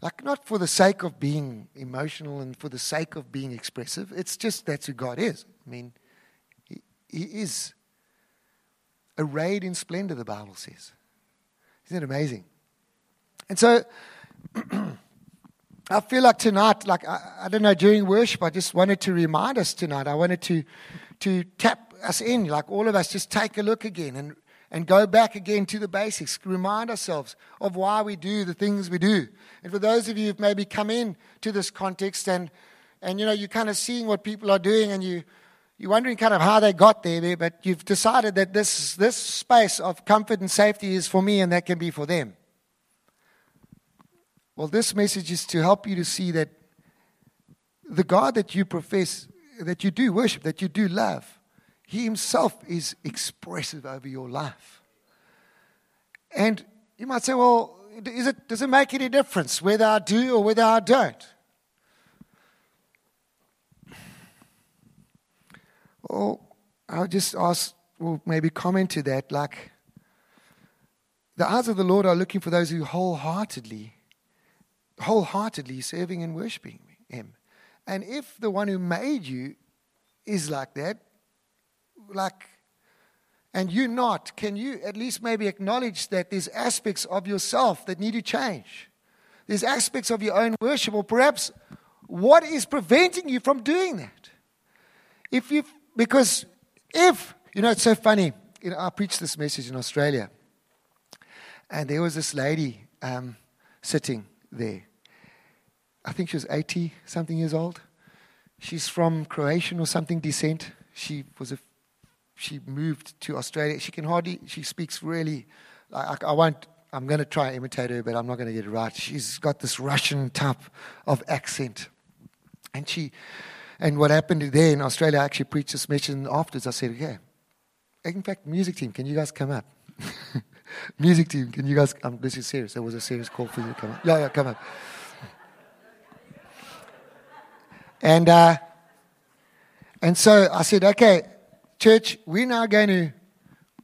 Like, not for the sake of being emotional and for the sake of being expressive. It's just that's who God is. I mean, He, he is arrayed in splendor, the Bible says. Isn't it amazing? And so, (clears throat) I feel like tonight, like, I, I don't know, during worship, I just wanted to remind us tonight. I wanted to, to tap us in, like all of us, just take a look again and and go back again to the basics, remind ourselves of why we do the things we do. And for those of you who've maybe come in to this context and, and you know, you're kind of seeing what people are doing and you, you're wondering kind of how they got there, but you've decided that this, this space of comfort and safety is for me and that can be for them. Well, this message is to help you to see that the God that you profess, that you do worship, that you do love, he himself is expressive over your life. And you might say, well, it, does it make any difference whether I do or whether I don't? Well, I'll just ask, or maybe comment to that, like, the eyes of the Lord are looking for those who wholeheartedly, wholeheartedly serving and worshiping Him. And if the one who made you is like that, like, and you not, can you at least maybe acknowledge that there's aspects of yourself that need to change? There's aspects of your own worship, or perhaps what is preventing you from doing that? If you, because if, you know, it's so funny. You know, I preached this message in Australia, and there was this lady um, sitting there. I think she was 80 something years old. She's from Croatian or something descent. She was a she moved to Australia. She can hardly, she speaks really, I, I won't, I'm going to try and imitate her, but I'm not going to get it right. She's got this Russian type of accent. And she, and what happened there in Australia, I actually preached this message afterwards. I said, okay, in fact, music team, can you guys come up? (laughs) music team, can you guys, um, this is serious. There was a serious call for you to come up. Yeah, yeah, come up. And, uh, and so I said, okay, church, we're now going to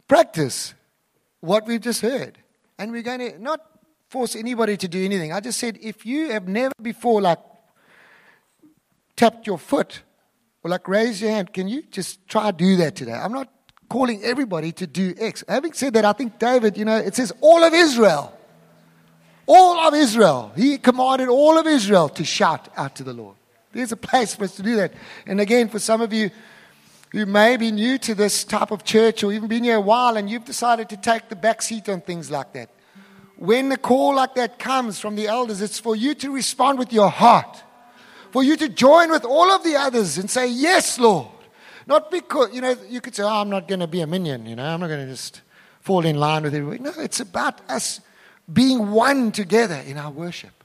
practice what we've just heard. And we're going to not force anybody to do anything. I just said, if you have never before, like, tapped your foot or like raise your hand, can you just try to do that today? I'm not calling everybody to do X. Having said that, I think David, you know, it says all of Israel. All of Israel. He commanded all of Israel to shout out to the Lord. There's a place for us to do that. And again, for some of you who may be new to this type of church or even been here a while and you've decided to take the back seat on things like that, when a call like that comes from the elders, it's for you to respond with your heart, for you to join with all of the others and say, Yes, Lord. Not because, you know, you could say, Oh, I'm not going to be a minion, you know, I'm not going to just fall in line with everybody. No, it's about us being one together in our worship,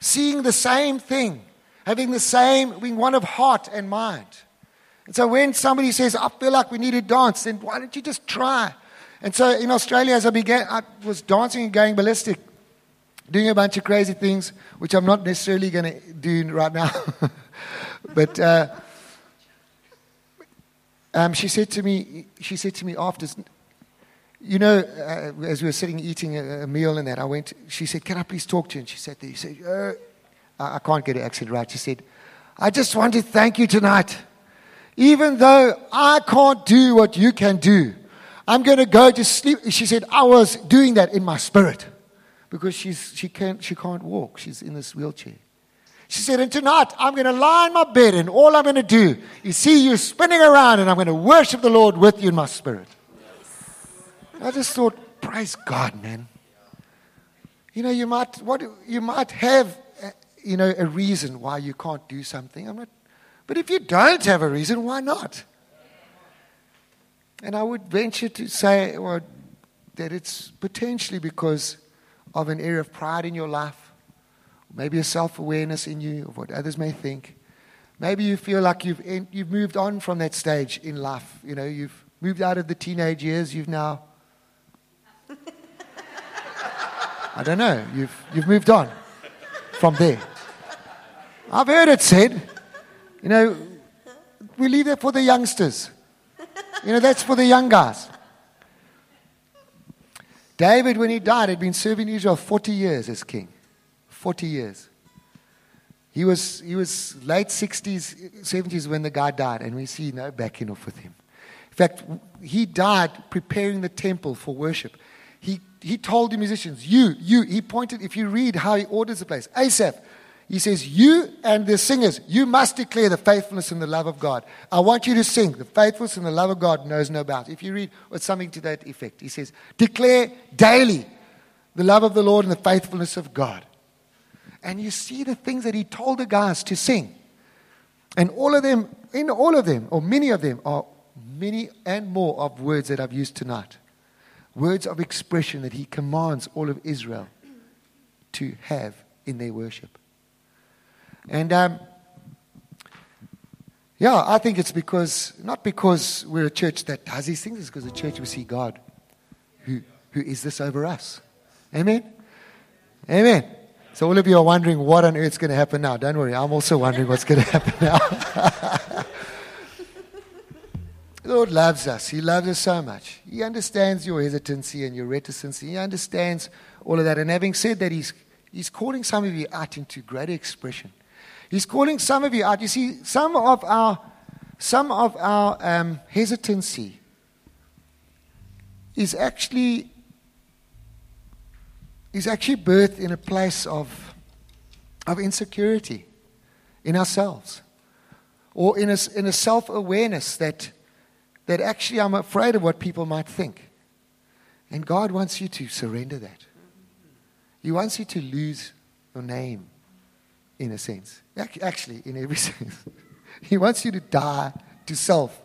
seeing the same thing having the same, being one of heart and mind. And so when somebody says, I feel like we need to dance, then why don't you just try? And so in Australia, as I began, I was dancing and going ballistic, doing a bunch of crazy things, which I'm not necessarily going to do right now. (laughs) but uh, um, she said to me, she said to me after, you know, uh, as we were sitting eating a, a, meal and that, I went. She said, "Can I please talk to you?" And she said, "He said, uh, I can't get it actually right. She said, I just want to thank you tonight. Even though I can't do what you can do, I'm going to go to sleep. She said, I was doing that in my spirit because she's, she, can't, she can't walk. She's in this wheelchair. She said, and tonight I'm going to lie in my bed and all I'm going to do is see you spinning around and I'm going to worship the Lord with you in my spirit. I just thought, praise God, man. You know, you might, what, you might have uh, you know, a reason why you can't do something. I'm not, but if you don't have a reason, why not? And I would venture to say well, that it's potentially because of an area of pride in your life, maybe a self awareness in you of what others may think. Maybe you feel like you've, you've moved on from that stage in life. You know, you've moved out of the teenage years, you've now. (laughs) I don't know, you've, you've moved on from there. I've heard it said, you know, we leave that for the youngsters. You know, that's for the young guys. David, when he died, had been serving Israel 40 years as king. 40 years. He was, he was late 60s, 70s when the guy died, and we see no backing off with him. In fact, he died preparing the temple for worship. He, he told the musicians, You, you, he pointed, if you read how he orders the place, Asaph, he says, You and the singers, you must declare the faithfulness and the love of God. I want you to sing. The faithfulness and the love of God knows no bounds. If you read or something to that effect, he says, Declare daily the love of the Lord and the faithfulness of God. And you see the things that he told the guys to sing. And all of them, in all of them, or many of them, are many and more of words that I've used tonight. Words of expression that he commands all of Israel to have in their worship. And um, yeah, I think it's because, not because we're a church that does these things, it's because the church we see God who, who is this over us. Amen? Amen. So all of you are wondering what on earth's going to happen now. Don't worry, I'm also wondering what's going (laughs) to happen now. (laughs) Lord loves us. He loves us so much. He understands your hesitancy and your reticence. He understands all of that. And having said that, He's, he's calling some of you out into greater expression. He's calling some of you out. You see, some of our, some of our um, hesitancy is actually, is actually birthed in a place of, of insecurity in ourselves or in a, in a self awareness that, that actually I'm afraid of what people might think. And God wants you to surrender that. He wants you to lose your name in a sense. Actually, in every (laughs) sense. he wants you to die to self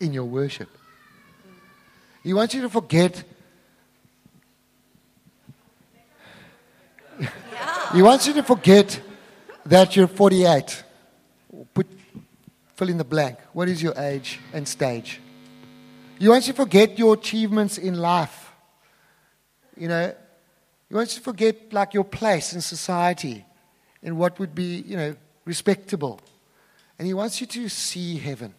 in your worship. He wants you to forget. he wants you to forget that you're 48. Put, fill in the blank. What is your age and stage? He wants you to forget your achievements in life. You know, he wants you to forget like your place in society and what would be, you know, respectable. And he wants you to see heaven.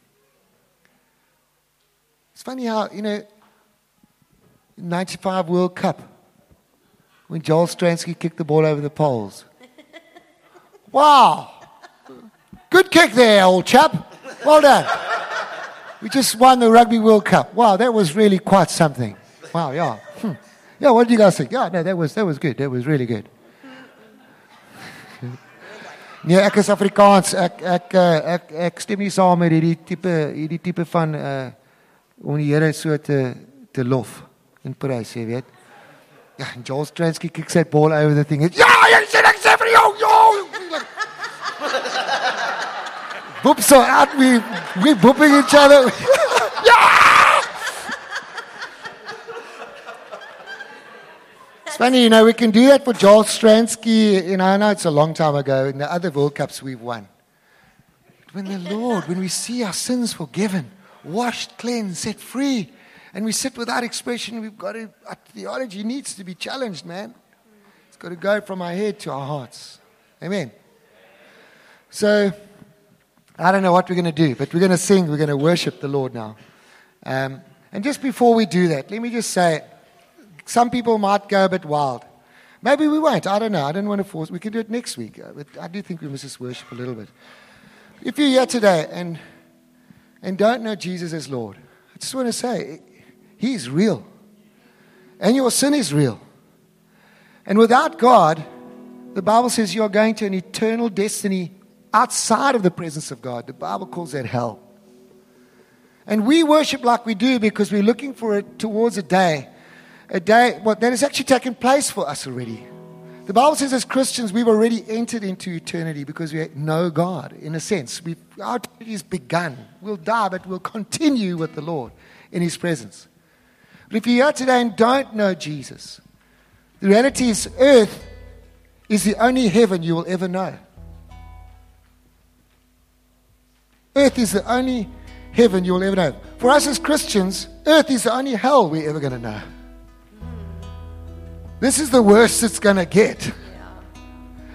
It's funny how, you know, 95 World Cup, when Joel Stransky kicked the ball over the poles. (laughs) Wow! Good kick there, old chap. Well done. We just won the Rugby World Cup. Wow, that was really quite something. Wow, yeah. Hmm. Yeah, what do you guys think? Yeah, no, that was, that was good. That was really good. Nee, ek is Afrikaans. Ek ek eh, ek ek stem nie saam met hierdie tipe hierdie tipe van uh om die Here so te te lof en prys, jy weet. Ja, Joel Stransky kicks that ball over the thing. Ja, jy sê ek sê vir jou, (laughs) jou. Boop so at we we booping each other. (laughs) It's funny, you know, we can do that for Joel Stransky. You know, I know it's a long time ago in the other World Cups we've won. But when the Lord, when we see our sins forgiven, washed, cleansed, set free, and we sit with without expression, we've got to, our theology needs to be challenged, man. It's got to go from our head to our hearts. Amen. So, I don't know what we're going to do, but we're going to sing, we're going to worship the Lord now. Um, and just before we do that, let me just say, some people might go a bit wild. Maybe we won't. I don't know. I don't want to force. We can do it next week. Uh, but I do think we must just worship a little bit. If you're here today and and don't know Jesus as Lord, I just want to say He is real, and your sin is real. And without God, the Bible says you are going to an eternal destiny outside of the presence of God. The Bible calls that hell. And we worship like we do because we're looking for it towards a day a day well, that has actually taken place for us already. The Bible says, as Christians, we've already entered into eternity because we know God, in a sense. We've, our eternity has begun. We'll die, but we'll continue with the Lord in His presence. But if you're here today and don't know Jesus, the reality is, earth is the only heaven you will ever know. Earth is the only heaven you will ever know. For us as Christians, earth is the only hell we're ever going to know. This is the worst it's going to get.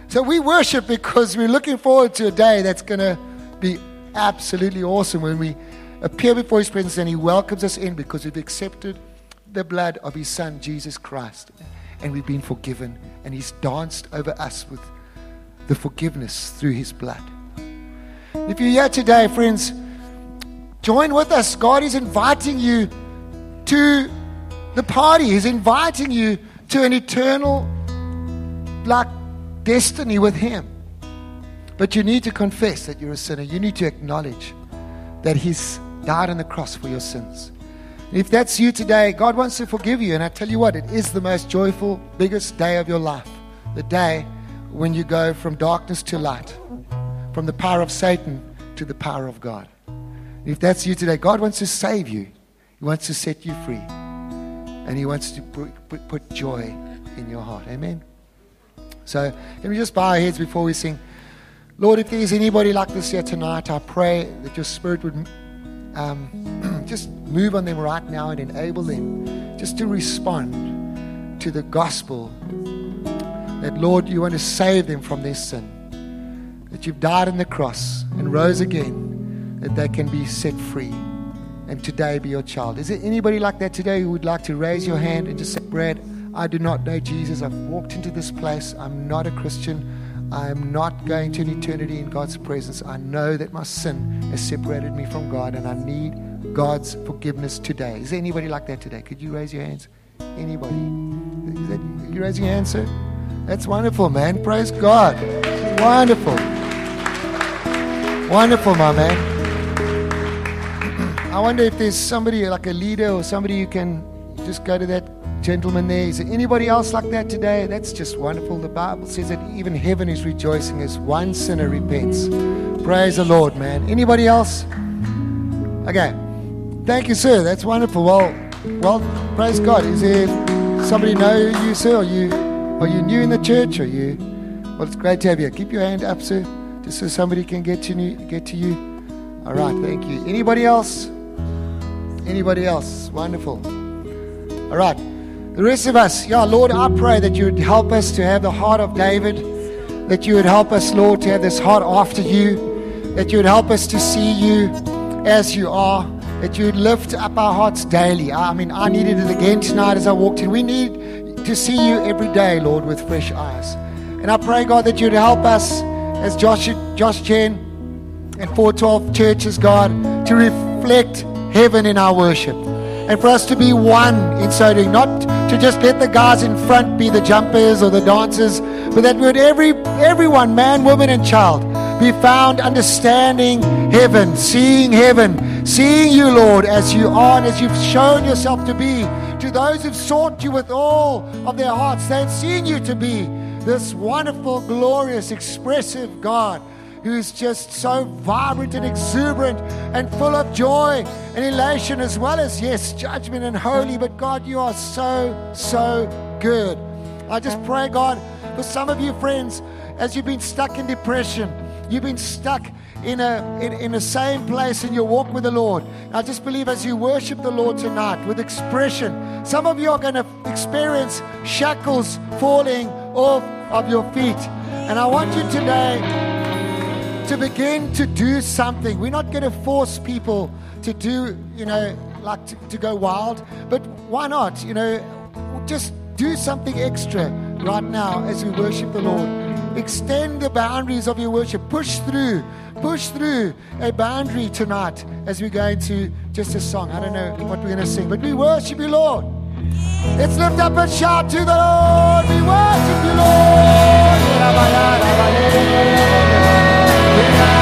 So we worship because we're looking forward to a day that's going to be absolutely awesome when we appear before His presence and He welcomes us in because we've accepted the blood of His Son, Jesus Christ. And we've been forgiven. And He's danced over us with the forgiveness through His blood. If you're here today, friends, join with us. God is inviting you to the party, He's inviting you to an eternal like destiny with him. But you need to confess that you're a sinner. You need to acknowledge that he's died on the cross for your sins. If that's you today, God wants to forgive you. And I tell you what, it is the most joyful, biggest day of your life. The day when you go from darkness to light, from the power of Satan to the power of God. If that's you today, God wants to save you, He wants to set you free and He wants to put, put, joy in your heart. Amen. So let me just bow our heads before we sing. Lord, if there's anybody like this here tonight, I pray that your Spirit would um, (clears throat) just move on them right now and enable them just to respond to the gospel. That, Lord, you want to save them from their sin. That you've died on the cross and rose again, that they can be set free and today be your child. Is there anybody like that today who would like to raise your hand and just say, Brad, I do not know Jesus. I've walked into this place. I'm not a Christian. I am not going to an eternity in God's presence. I know that my sin has separated me from God and I need God's forgiveness today. Is there anybody like that today? Could you raise your hands? Anybody? Is that, you raising your hand, sir? That's wonderful, man. Praise God. Wonderful. Wonderful, my man. I wonder if there's somebody like a leader or somebody you can just go to that gentleman there. Is there anybody else like that today? That's just wonderful. The Bible says that even heaven is rejoicing as one sinner repents. Praise the Lord, man. Anybody else? Okay. Thank you, sir. That's wonderful. Well, Well, praise God. Is there somebody know you, sir? Are you are you new in the church? Are you? Well, it's great to have you. Keep your hand up, sir, just so somebody can get to. Get to you. All right, thank you. Anybody else? Anybody else? Wonderful. All right. The rest of us, yeah, Lord, I pray that you would help us to have the heart of David, that you would help us, Lord, to have this heart after you, that you would help us to see you as you are, that you would lift up our hearts daily. I mean, I needed it again tonight as I walked in. We need to see you every day, Lord, with fresh eyes. And I pray, God, that you'd help us as Josh, Josh Gen and 412 churches, God, to reflect heaven in our worship. And for us to be one in so doing, not to just let the guys in front be the jumpers or the dancers, but that would every everyone, man, woman, and child, be found understanding heaven, seeing heaven, seeing you, Lord, as you are and as you've shown yourself to be. To those who've sought you with all of their hearts, they've seen you to be this wonderful, glorious, expressive God who's just so vibrant and exuberant and full of joy and elation, as well as, yes, judgment and holy. But God, you are so, so good. I just pray, God, for some of you friends, as you've been stuck in depression, you've been stuck in a in, in the same place in your walk with the Lord. I just believe as you worship the Lord tonight with expression, some of you are going to experience shackles falling off of your feet. And I want you today to begin to do something. We're not going to force people to do, you know, like to, to go wild, but why not? You know, just do something extra right now as we worship the Lord. Extend the boundaries of your worship. Push through. Push through a boundary tonight as we go into just a song. I don't know what we're going to sing, but we worship you, Lord. Let's lift up and shout to the Lord. We worship you, Lord. Yeah.